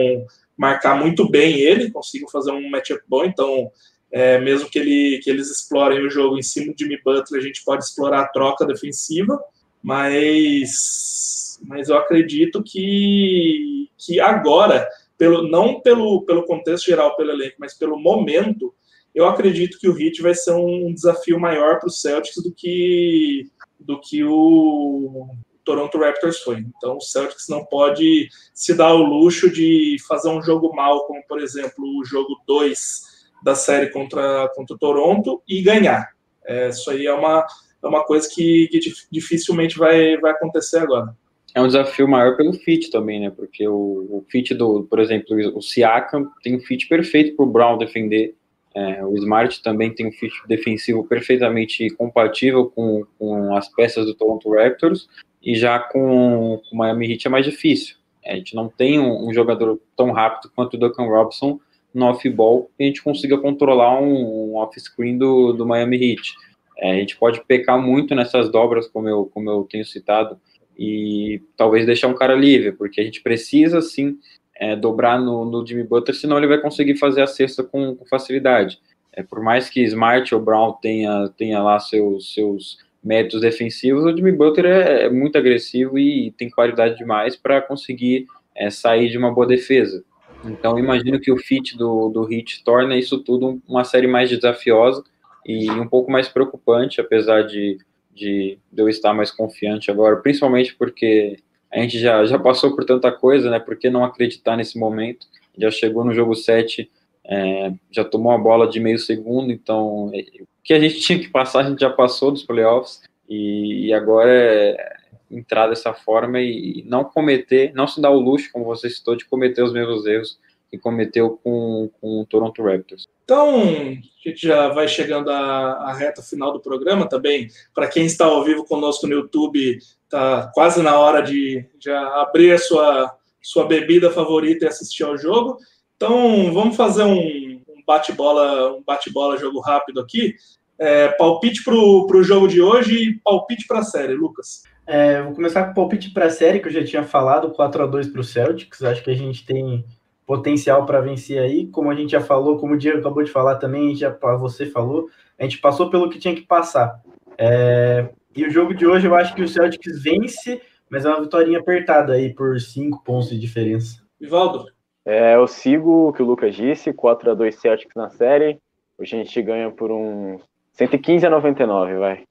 marcar muito bem ele, consigam fazer um matchup bom, então é, mesmo que, ele, que eles explorem o jogo em cima do Jimmy Butler, a gente pode explorar a troca defensiva, mas, mas eu acredito que, que agora, pelo, não pelo, pelo contexto geral, pelo elenco, mas pelo momento, eu acredito que o Heat vai ser um desafio maior para o Celtics do que, do que o Toronto Raptors foi. Então o Celtics não pode se dar o luxo de fazer um jogo mal, como por exemplo o jogo 2 da série contra, contra o Toronto e ganhar. É, isso aí é uma, é uma coisa que, que dificilmente vai, vai acontecer agora. É um desafio maior pelo fit também, né? Porque o, o fit do, por exemplo, o Siakam tem um fit perfeito para o Brown defender. É, o Smart também tem um fit defensivo perfeitamente compatível com, com as peças do Toronto Raptors. E já com, o Miami Heat é mais difícil. A gente não tem um, um, jogador tão rápido quanto o Duncan Robinson no off-ball que a gente consiga controlar um, um off-screen do, do Miami Heat. É, a gente pode pecar muito nessas dobras, como eu, como eu tenho citado, e talvez deixar um cara livre, porque a gente precisa sim é, dobrar no, no Jimmy Butler, senão ele vai conseguir fazer a cesta com, com facilidade. É, por mais que Smart ou Brown tenha, tenha lá seus, seus métodos defensivos, o Jimmy Butler é, é muito agressivo e tem qualidade demais para conseguir é, sair de uma boa defesa. Então, imagino que o fit do, do Heat torna isso tudo uma série mais desafiosa e um pouco mais preocupante, apesar de, de, de eu estar mais confiante agora, principalmente porque a gente já, já passou por tanta coisa, né? Por que não acreditar nesse momento? Já chegou no jogo 7, é, já tomou a bola de meio segundo, então é, o que a gente tinha que passar, a gente já passou dos playoffs, e, e agora é entrar dessa forma e não cometer, não se dar o luxo, como você citou, de cometer os mesmos erros que cometeu com, com o Toronto Raptors. Então, a gente já vai chegando à, à reta final do programa também. Para quem está ao vivo conosco no YouTube, está quase na hora de já abrir a sua, sua bebida favorita e assistir ao jogo. Então, vamos fazer um, um bate-bola, um bate-bola jogo rápido aqui. É, palpite para o jogo de hoje e palpite para a série, Lucas. É, vou começar com o palpite para a série, que eu já tinha falado, 4 a 2 para o Celtics. Acho que a gente tem potencial para vencer aí. Como a gente já falou, como o Diego acabou de falar também, já você falou, a gente passou pelo que tinha que passar. É, e o jogo de hoje eu acho que o Celtics vence, mas é uma vitória apertada aí por cinco pontos de diferença. Vivaldo? É, eu sigo o que o Lucas disse, 4 a 2 Celtics na série. Hoje a gente ganha por um 115 a 99, vai.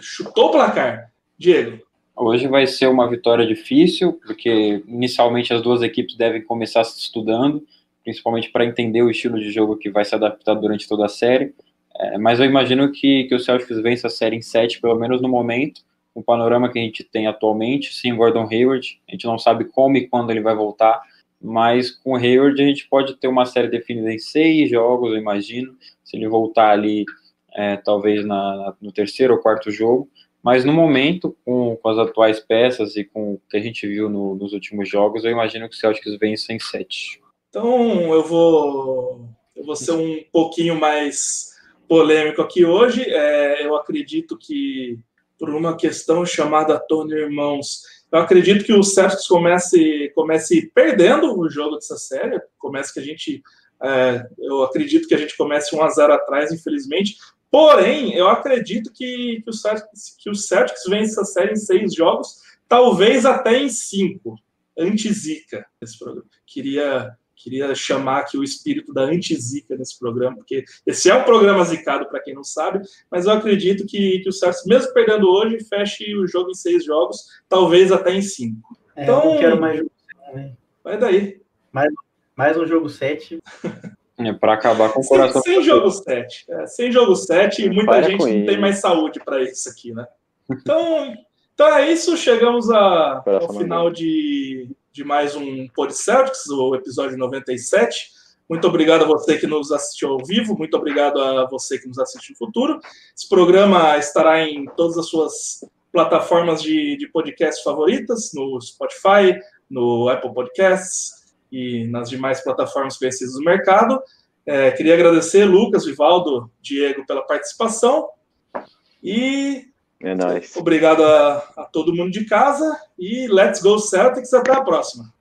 Chutou o placar. Diego. Hoje vai ser uma vitória difícil, porque inicialmente as duas equipes devem começar se estudando, principalmente para entender o estilo de jogo que vai se adaptar durante toda a série. É, mas eu imagino que, que o Celtics vença a série em 7, pelo menos no momento, o panorama que a gente tem atualmente, sem Gordon Hayward, a gente não sabe como e quando ele vai voltar, mas com o Hayward a gente pode ter uma série definida em seis jogos, eu imagino, se ele voltar ali, é, talvez na, no terceiro ou quarto jogo, mas no momento, com, com as atuais peças e com o que a gente viu no, nos últimos jogos, eu imagino que o Celtics vença em sete. Então eu vou, eu vou ser um pouquinho mais polêmico aqui hoje. É, eu acredito que por uma questão chamada Tony Irmãos. Eu acredito que o Celtics comece, comece perdendo o jogo dessa série, comece que a gente, é, eu acredito que a gente comece 1 a 0 atrás, infelizmente. Porém, eu acredito que, que, o Celtics, que o Celtics vence essa série em seis jogos, talvez até em cinco, anti-zica. Queria Queria chamar aqui o espírito da anti-zica nesse programa, porque esse é um programa zicado, para quem não sabe, mas eu acredito que, que o Celtics, mesmo perdendo hoje, feche o jogo em seis jogos, talvez até em cinco. É, então, eu não quero mais jogo também. Vai daí. Mais, mais um jogo 7. É para acabar com o coração. Sem, sem jogo 7. É, sem jogo 7, muita Para gente não tem mais saúde para isso aqui, né? Então, então é isso. Chegamos a, ao final de, de mais um Pod Celtics, o episódio 97. Muito obrigado a você que nos assistiu ao vivo, muito obrigado a você que nos assiste no futuro. Esse programa estará em todas as suas plataformas de, de podcast favoritas, no Spotify, no Apple Podcasts e nas demais plataformas conhecidas do mercado. É, queria agradecer Lucas, Vivaldo, Diego pela participação e é nóis. Obrigado a, a todo mundo de casa e let's go Celtics. Até a próxima.